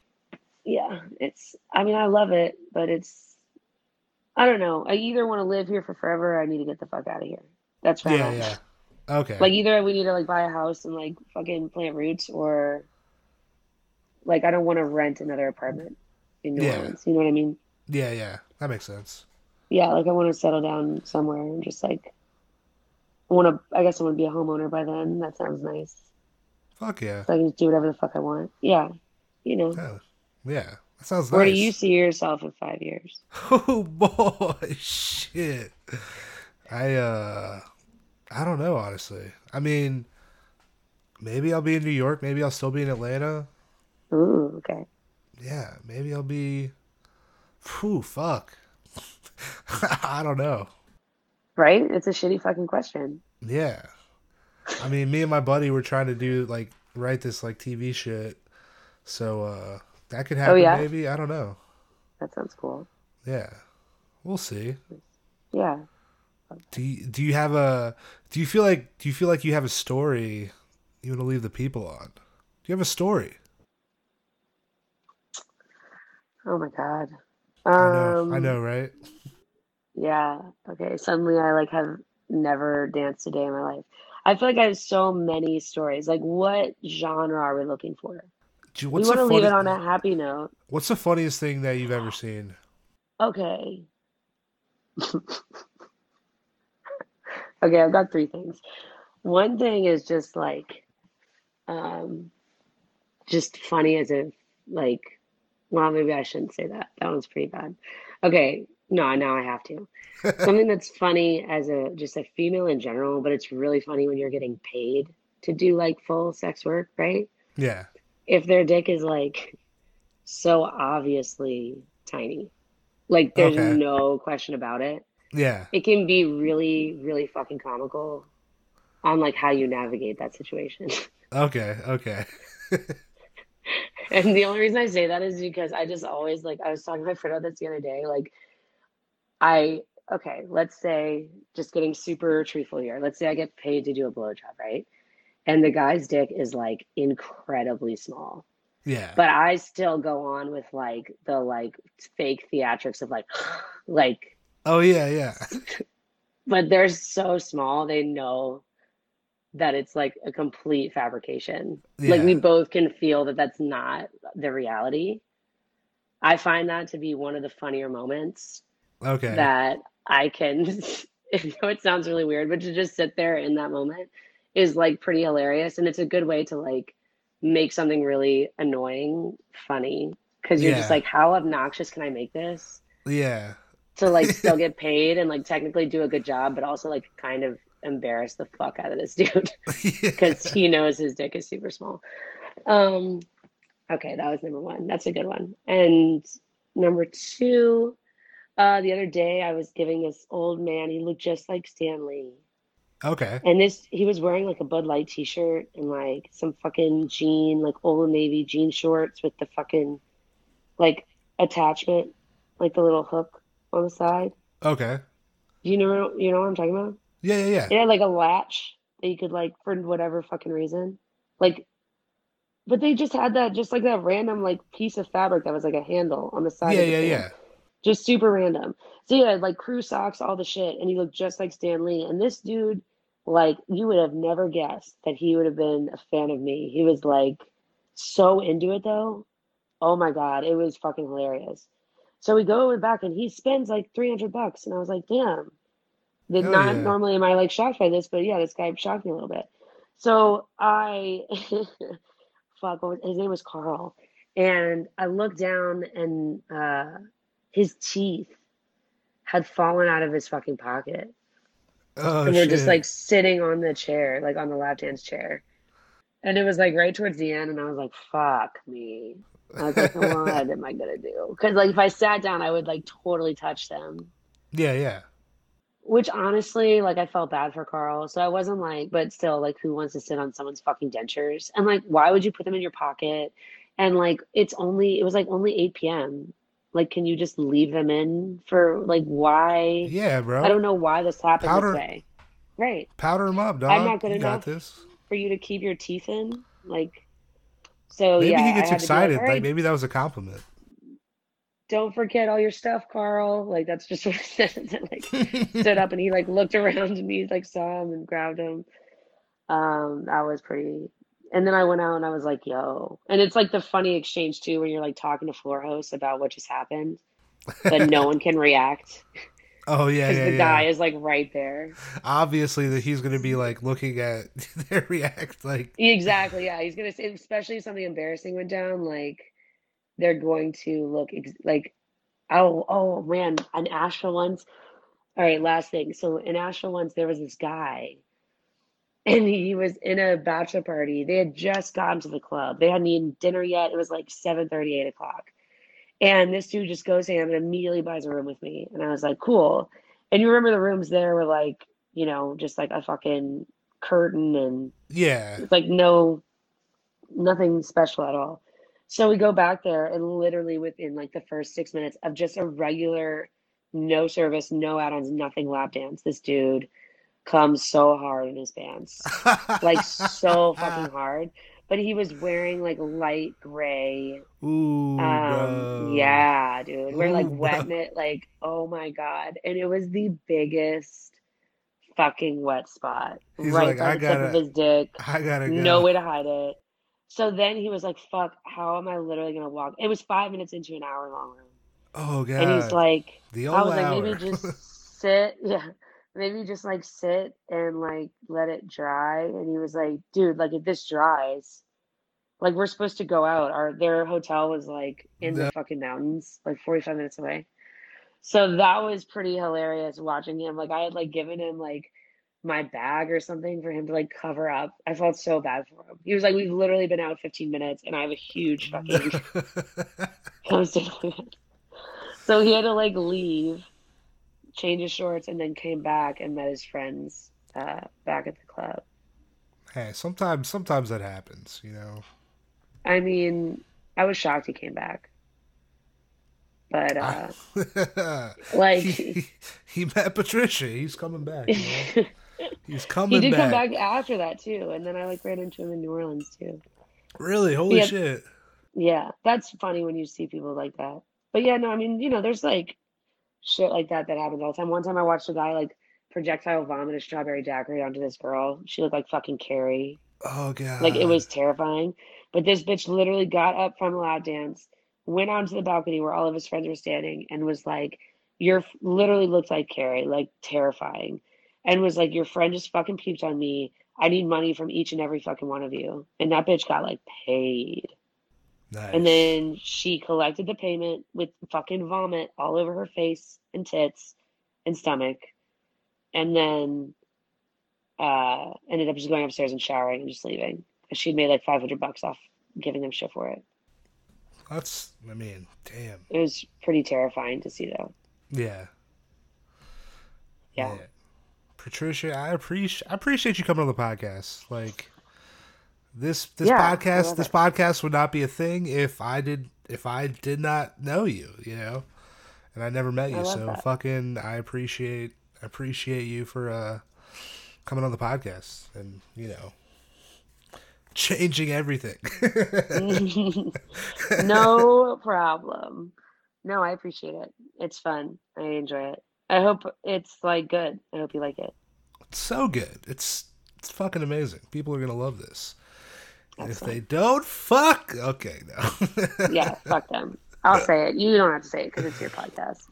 yeah, it's, I mean, I love it, but it's, I don't know. I either want to live here for forever or I need to get the fuck out of here. That's right. yeah, yeah. Okay. Like either we need to like buy a house and like fucking plant roots or like I don't want to rent another apartment in New Yeah. Orleans. You know what I mean? yeah, yeah. That makes sense. Yeah, like I want to settle down somewhere and just like I want to. I guess I want to be a homeowner by then. That sounds nice. Fuck yeah. So I can just do whatever the fuck I want. Yeah, you know. Oh, yeah. That sounds Where nice. do you see yourself in five years? Oh boy, shit. I uh I don't know honestly. I mean maybe I'll be in New York, maybe I'll still be in Atlanta. Ooh, okay. Yeah, maybe I'll be Phew, fuck. I don't know. Right? It's a shitty fucking question. Yeah. I mean, me and my buddy were trying to do like write this like TV shit. So uh that could happen yeah? maybe. I don't know. That sounds cool. Yeah. We'll see. Yeah. Do you, do you have a do you feel like do you feel like you have a story you want to leave the people on? Do you have a story? Oh my God. I know, Um, I know, right? Yeah. Okay. Suddenly I like have never danced a day in my life. I feel like I have so many stories. Like, what genre are we looking for? Do you- We want to leave it on a happy note. What's the funniest thing that you've ever seen? Okay. Okay, I've got three things. One thing is just like, um, just funny as if like, well, maybe I shouldn't say that. That one's pretty bad. Okay, no, now I have to. Something that's funny as a just a female in general, but it's really funny when you're getting paid to do like full sex work, right? Yeah. If their dick is like so obviously tiny, like there's Okay. no question about it Yeah. it can be really, really fucking comical on like how you navigate that situation. Okay. Okay. And the only reason I say that is because I just always like I was talking to my friend about this the other day. Like I okay, let's say just getting super truthful here. Let's say I get paid to do a blowjob, right? And the guy's dick is like incredibly small. Yeah. But I still go on with like the like fake theatrics of like like Oh yeah, yeah. but they're so small they know that it's like a complete fabrication. Like we both can feel that that's not the reality. I find that to be one of the funnier moments Okay. that i can i know it sounds really weird but to just sit there in that moment is like pretty hilarious and it's a good way to like make something really annoying funny because you're just like how obnoxious can i make this? Yeah. to like still get paid and like technically do a good job, but also like kind of embarrass the fuck out of this dude because he knows his dick is super small. Um, okay, that was number one. That's a good one. And number two, uh, the other day I was giving this old man. He looked just like Stan Lee. Okay. And this, he was wearing like a Bud Light t-shirt and like some fucking jean, like Old Navy jean shorts with the fucking like attachment, like the little hook on the side. Okay. Do you know, you know what I'm talking about? Yeah, yeah, yeah. It had like a latch that you could like for whatever fucking reason, like. But they just had that, just like that random like piece of fabric that was like a handle on the side. Yeah, of the yeah, yeah. just super random. So yeah, like crew socks, all the shit, and he looked just like Stan Lee. And this dude, like, you would have never guessed that he would have been a fan of me. He was like so into it though. Oh my god, it was fucking hilarious. So we go back and he spends like three hundred bucks, and I was like, damn. Did Hell not yeah. normally am I like shocked by this, but yeah, this guy shocked me a little bit. So I, fuck, what was, his name was Carl, and I looked down and uh, his teeth had fallen out of his fucking pocket, Oh and they're shit. just like sitting on the chair, like on the lap dance chair, and it was like right towards the end, and I was like, fuck me. I was like, what am I gonna do? Because like if I sat down, I would like totally touch them. yeah, yeah. Which honestly, like I felt bad for Carl. So I wasn't like, but still, like, who wants to sit on someone's fucking dentures? And like, why would you put them in your pocket? And like, it's only, it was like only 8 p.m. Like, can you just leave them in for like, why? Yeah, bro. I don't know why this happened Powder- this way. Right. Powder them up, dog. I'm not good you enough. For you to keep your teeth in. Like, so Maybe yeah. he gets had to be excited. Like, Like, maybe that was a compliment. Don't forget all your stuff, Carl. Like, that's just what I said. like, stood up and he like looked around and he like saw him and grabbed him. Um, that was pretty. And then I went out and I was like, "Yo!" And it's like the funny exchange too, when you're like talking to floor hosts about what just happened, but no one can react oh yeah, because yeah, the yeah. guy is like right there. Obviously, that he's gonna be like looking at their react. Like, Exactly. Yeah, he's gonna say, especially if something embarrassing went down, like they're going to look ex like, oh, oh man, in Asheville once. All right, last thing. So in Asheville once, there was this guy, and he was in a bachelor party. They had just gone to the club. They hadn't eaten dinner yet. It was like 7:30, 8 o'clock. And this dude just goes him and immediately buys a room with me. And I was like, cool. And you remember the rooms there were like, you know, just like a fucking curtain and yeah, it's like no, nothing special at all. So we go back there, and literally within like the first six minutes of just a regular, no service, no add-ons, nothing lap dance, this dude comes so hard in his pants, like so fucking hard. But he was wearing like light gray. Ooh, Um, bro. yeah, dude, we're like bro. it, like oh my god, and it was the biggest fucking wet spot He's right like, "I the tip of his dick. I gotta go. No way to hide it. So then he was like, fuck, how am I literally gonna walk? It was five minutes into an hour long room. Oh god. And he's like, the I old was like, maybe just sit. Yeah. Maybe just like sit and like let it dry. And he was like, dude, like if this dries, like we're supposed to go out. Our their hotel was like in the fucking mountains, like 45 minutes away. So that was pretty hilarious watching him. Like I had like given him like my bag or something for him to like cover up. I felt so bad for him. He was like, We've literally been out 15 minutes and I have a huge fucking. So he had to like leave, change his shorts, and then came back and met his friends uh, back at the club. hey, sometimes sometimes that happens, you know. I mean, I was shocked he came back. But uh like he, he met Patricia. He's coming back. You know? He's coming he did back. come back after that too, and then I like ran into him in New Orleans too. Really? Holy Yeah. shit. Yeah, that's funny when you see people like that. But yeah, no, I mean, you know, there's like shit like that that happens all the time. One time I watched a guy like projectile vomit a strawberry daiquiri onto this girl. She looked like fucking Carrie. Oh god. Like it was terrifying. But this bitch literally got up from the lap dance, went onto the balcony where all of his friends were standing, and was like, "You're literally looked like Carrie, like terrifying," and was like, "Your friend just fucking peeped on me. I need money from each and every fucking one of you." And that bitch got like paid. nice. And then she collected the payment with fucking vomit all over her face and tits and stomach. And then uh ended up just going upstairs and showering and just leaving. She'd made like 500 bucks off giving them shit for it. that's I mean, damn. It was pretty terrifying to see though. Yeah. Yeah. Patricia, I appreciate I appreciate you coming on the podcast. Like this this Yeah, podcast this it. podcast would not be a thing if I did if I did not know you, you know, and I never met you. So that. fucking, I appreciate I appreciate you for uh coming on the podcast and you know changing everything. no problem. No, I appreciate it. It's fun. I enjoy it. I hope it's like good. I hope you like it. It's so good. It's it's fucking amazing. People are gonna love this. And if they don't, fuck. Okay, no. Yeah, fuck them. I'll say it. You don't have to say it because it's your podcast.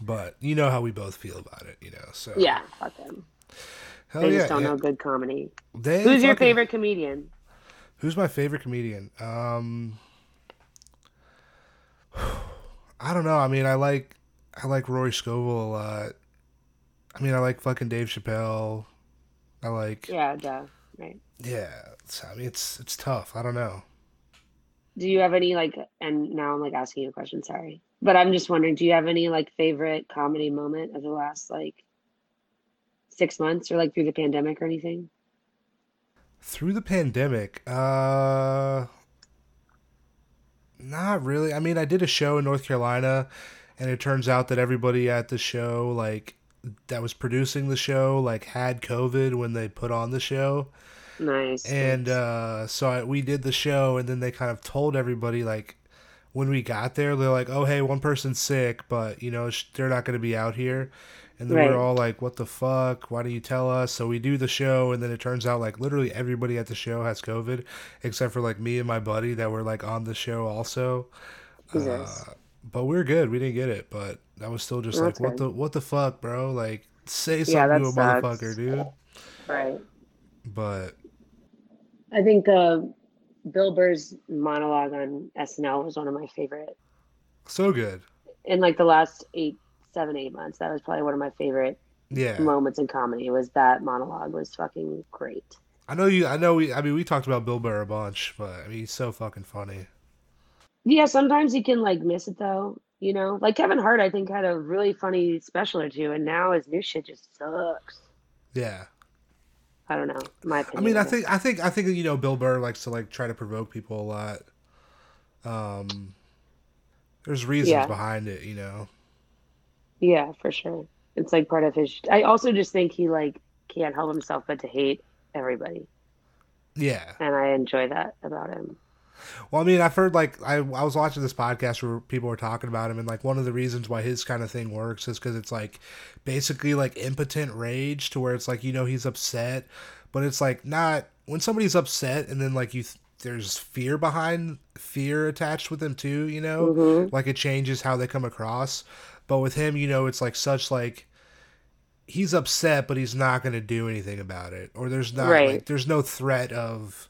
but you know how we both feel about it, you know. So Yeah, fuck them. hell They yeah. just don't yeah. know good comedy. They Who's your favorite comedian? Who's my favorite comedian? Um, I don't know. I mean, I like I like Rory Scovel a lot. I mean, I like fucking Dave Chappelle. I like yeah. Yeah, duh. Right. it's, I mean, it's it's tough. I don't know. Do you have any like? And now I'm like asking you a question. Sorry, but I'm just wondering. Do you have any like favorite comedy moment of the last like six months or like through the pandemic or anything? Through the pandemic, uh, not really. I mean, I did a show in North Carolina, and it turns out that everybody at the show, like that was producing the show, like had COVID when they put on the show. Nice. and uh, so I, we did the show, and then they kind of told everybody like when we got there, they're like, "Oh, hey, one person's sick, but you know sh- they're not going to be out here." And then Right. we're all like, "What the fuck? Why don't you tell us?" So we do the show, and then it turns out like literally everybody at the show has COVID, except for like me and my buddy that were like on the show also. Uh, but we're good. We didn't get it, but that was still just Well, like, that's what the what the fuck, bro? Like, say something that to a sucks. motherfucker, dude. right. But I think uh, Bill Burr's monologue on SNL was one of my favorite so good. in like the last eight, seven, eight months. That was probably one of my favorite Yeah. moments in comedy. Was that monologue was fucking great. I know you. I know we. I mean, we talked about Bill Burr a bunch, but I mean, he's so fucking funny. Yeah, sometimes you can like miss it though. You know, like Kevin Hart, I think had a really funny special or two, and now his new shit just sucks. Yeah. I don't know. My I mean, I think. I think. I think you know, Bill Burr likes to like try to provoke people a lot. Um, there's reasons Yeah. behind it, you know. Yeah, for sure. It's like part of his. I also just think he like can't help himself but to hate everybody, Yeah. and I enjoy that about him. Well, I mean, I've heard like I I was watching this podcast where people were talking about him, and like one of the reasons why his kind of thing works is because it's like basically like impotent rage, to where it's like you know he's upset, but it's like not when somebody's upset, and then like you th- there's fear behind fear attached with them too, you know, Mhm. like it changes how they come across. But with him, you know, it's like such like he's upset, but he's not going to do anything about it, or there's not Right. like there's no threat of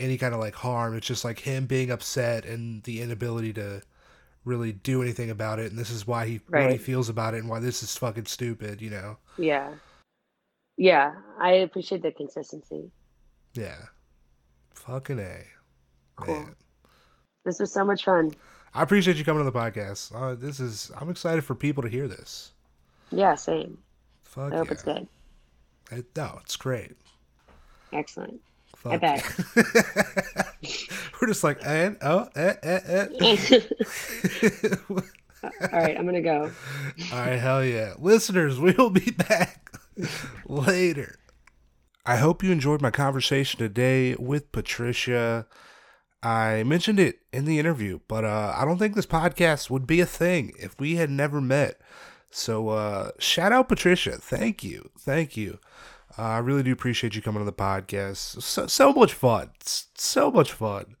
any kind of like harm. It's just like him being upset and the inability to really do anything about it. And this is why he what he feels about it and why this is fucking stupid, you know? Yeah, yeah. I appreciate the consistency. Yeah. Fucking A. Cool. Man. This was so much fun. I appreciate you coming on the podcast. Uh, this is I'm excited for people to hear this. Yeah, same. Fuck I hope yeah. it's good. It- no, it's great. Excellent. Fuck bet. We're just like, and oh, eh, eh, eh. All right, I'm gonna go. All right, hell yeah. Listeners, we'll be back later. I hope you enjoyed my conversation today with Patricia. I mentioned it in the interview, but uh, I don't think this podcast would be a thing if we had never met. So, uh, shout out Patricia. Thank you. Thank you. Uh, I really do appreciate you coming on the podcast. So, so much fun. So much fun.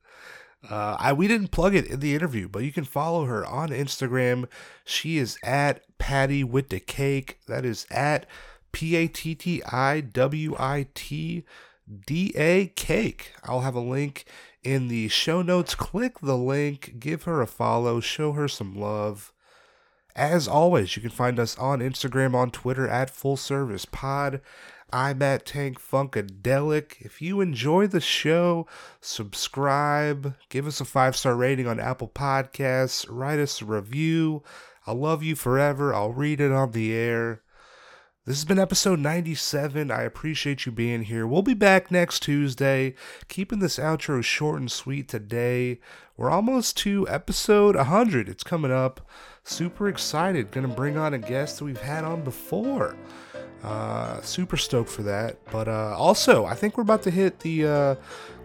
Uh, I we didn't plug it in the interview, but you can follow her on Instagram. She is at Patty with the Cake. That is at P A T T I W I T D A Cake. I'll have a link in the show notes. Click the link, give her a follow, show her some love. As always, you can find us on Instagram, on Twitter at Full Service Pod. I'm at Tank Funkadelic. If you enjoy the show, subscribe, give us a five star rating on Apple Podcasts, write us a review. I'll love you forever. I'll read it on the air. This has been episode 97. I appreciate you being here. We'll be back next Tuesday, keeping this outro short and sweet today. We're almost to episode 100. It's coming up. Super excited. Gonna bring on a guest that we've had on before. Uh, super stoked for that. But uh, also, I think we're about to hit the uh,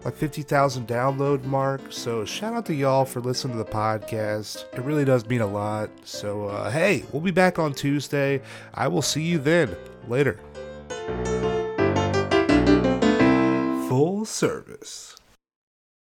like 50,000 download mark. So shout out to y'all for listening to the podcast. It really does mean a lot. So uh, hey, we'll be back on Tuesday. I will see you then. Later. Full service.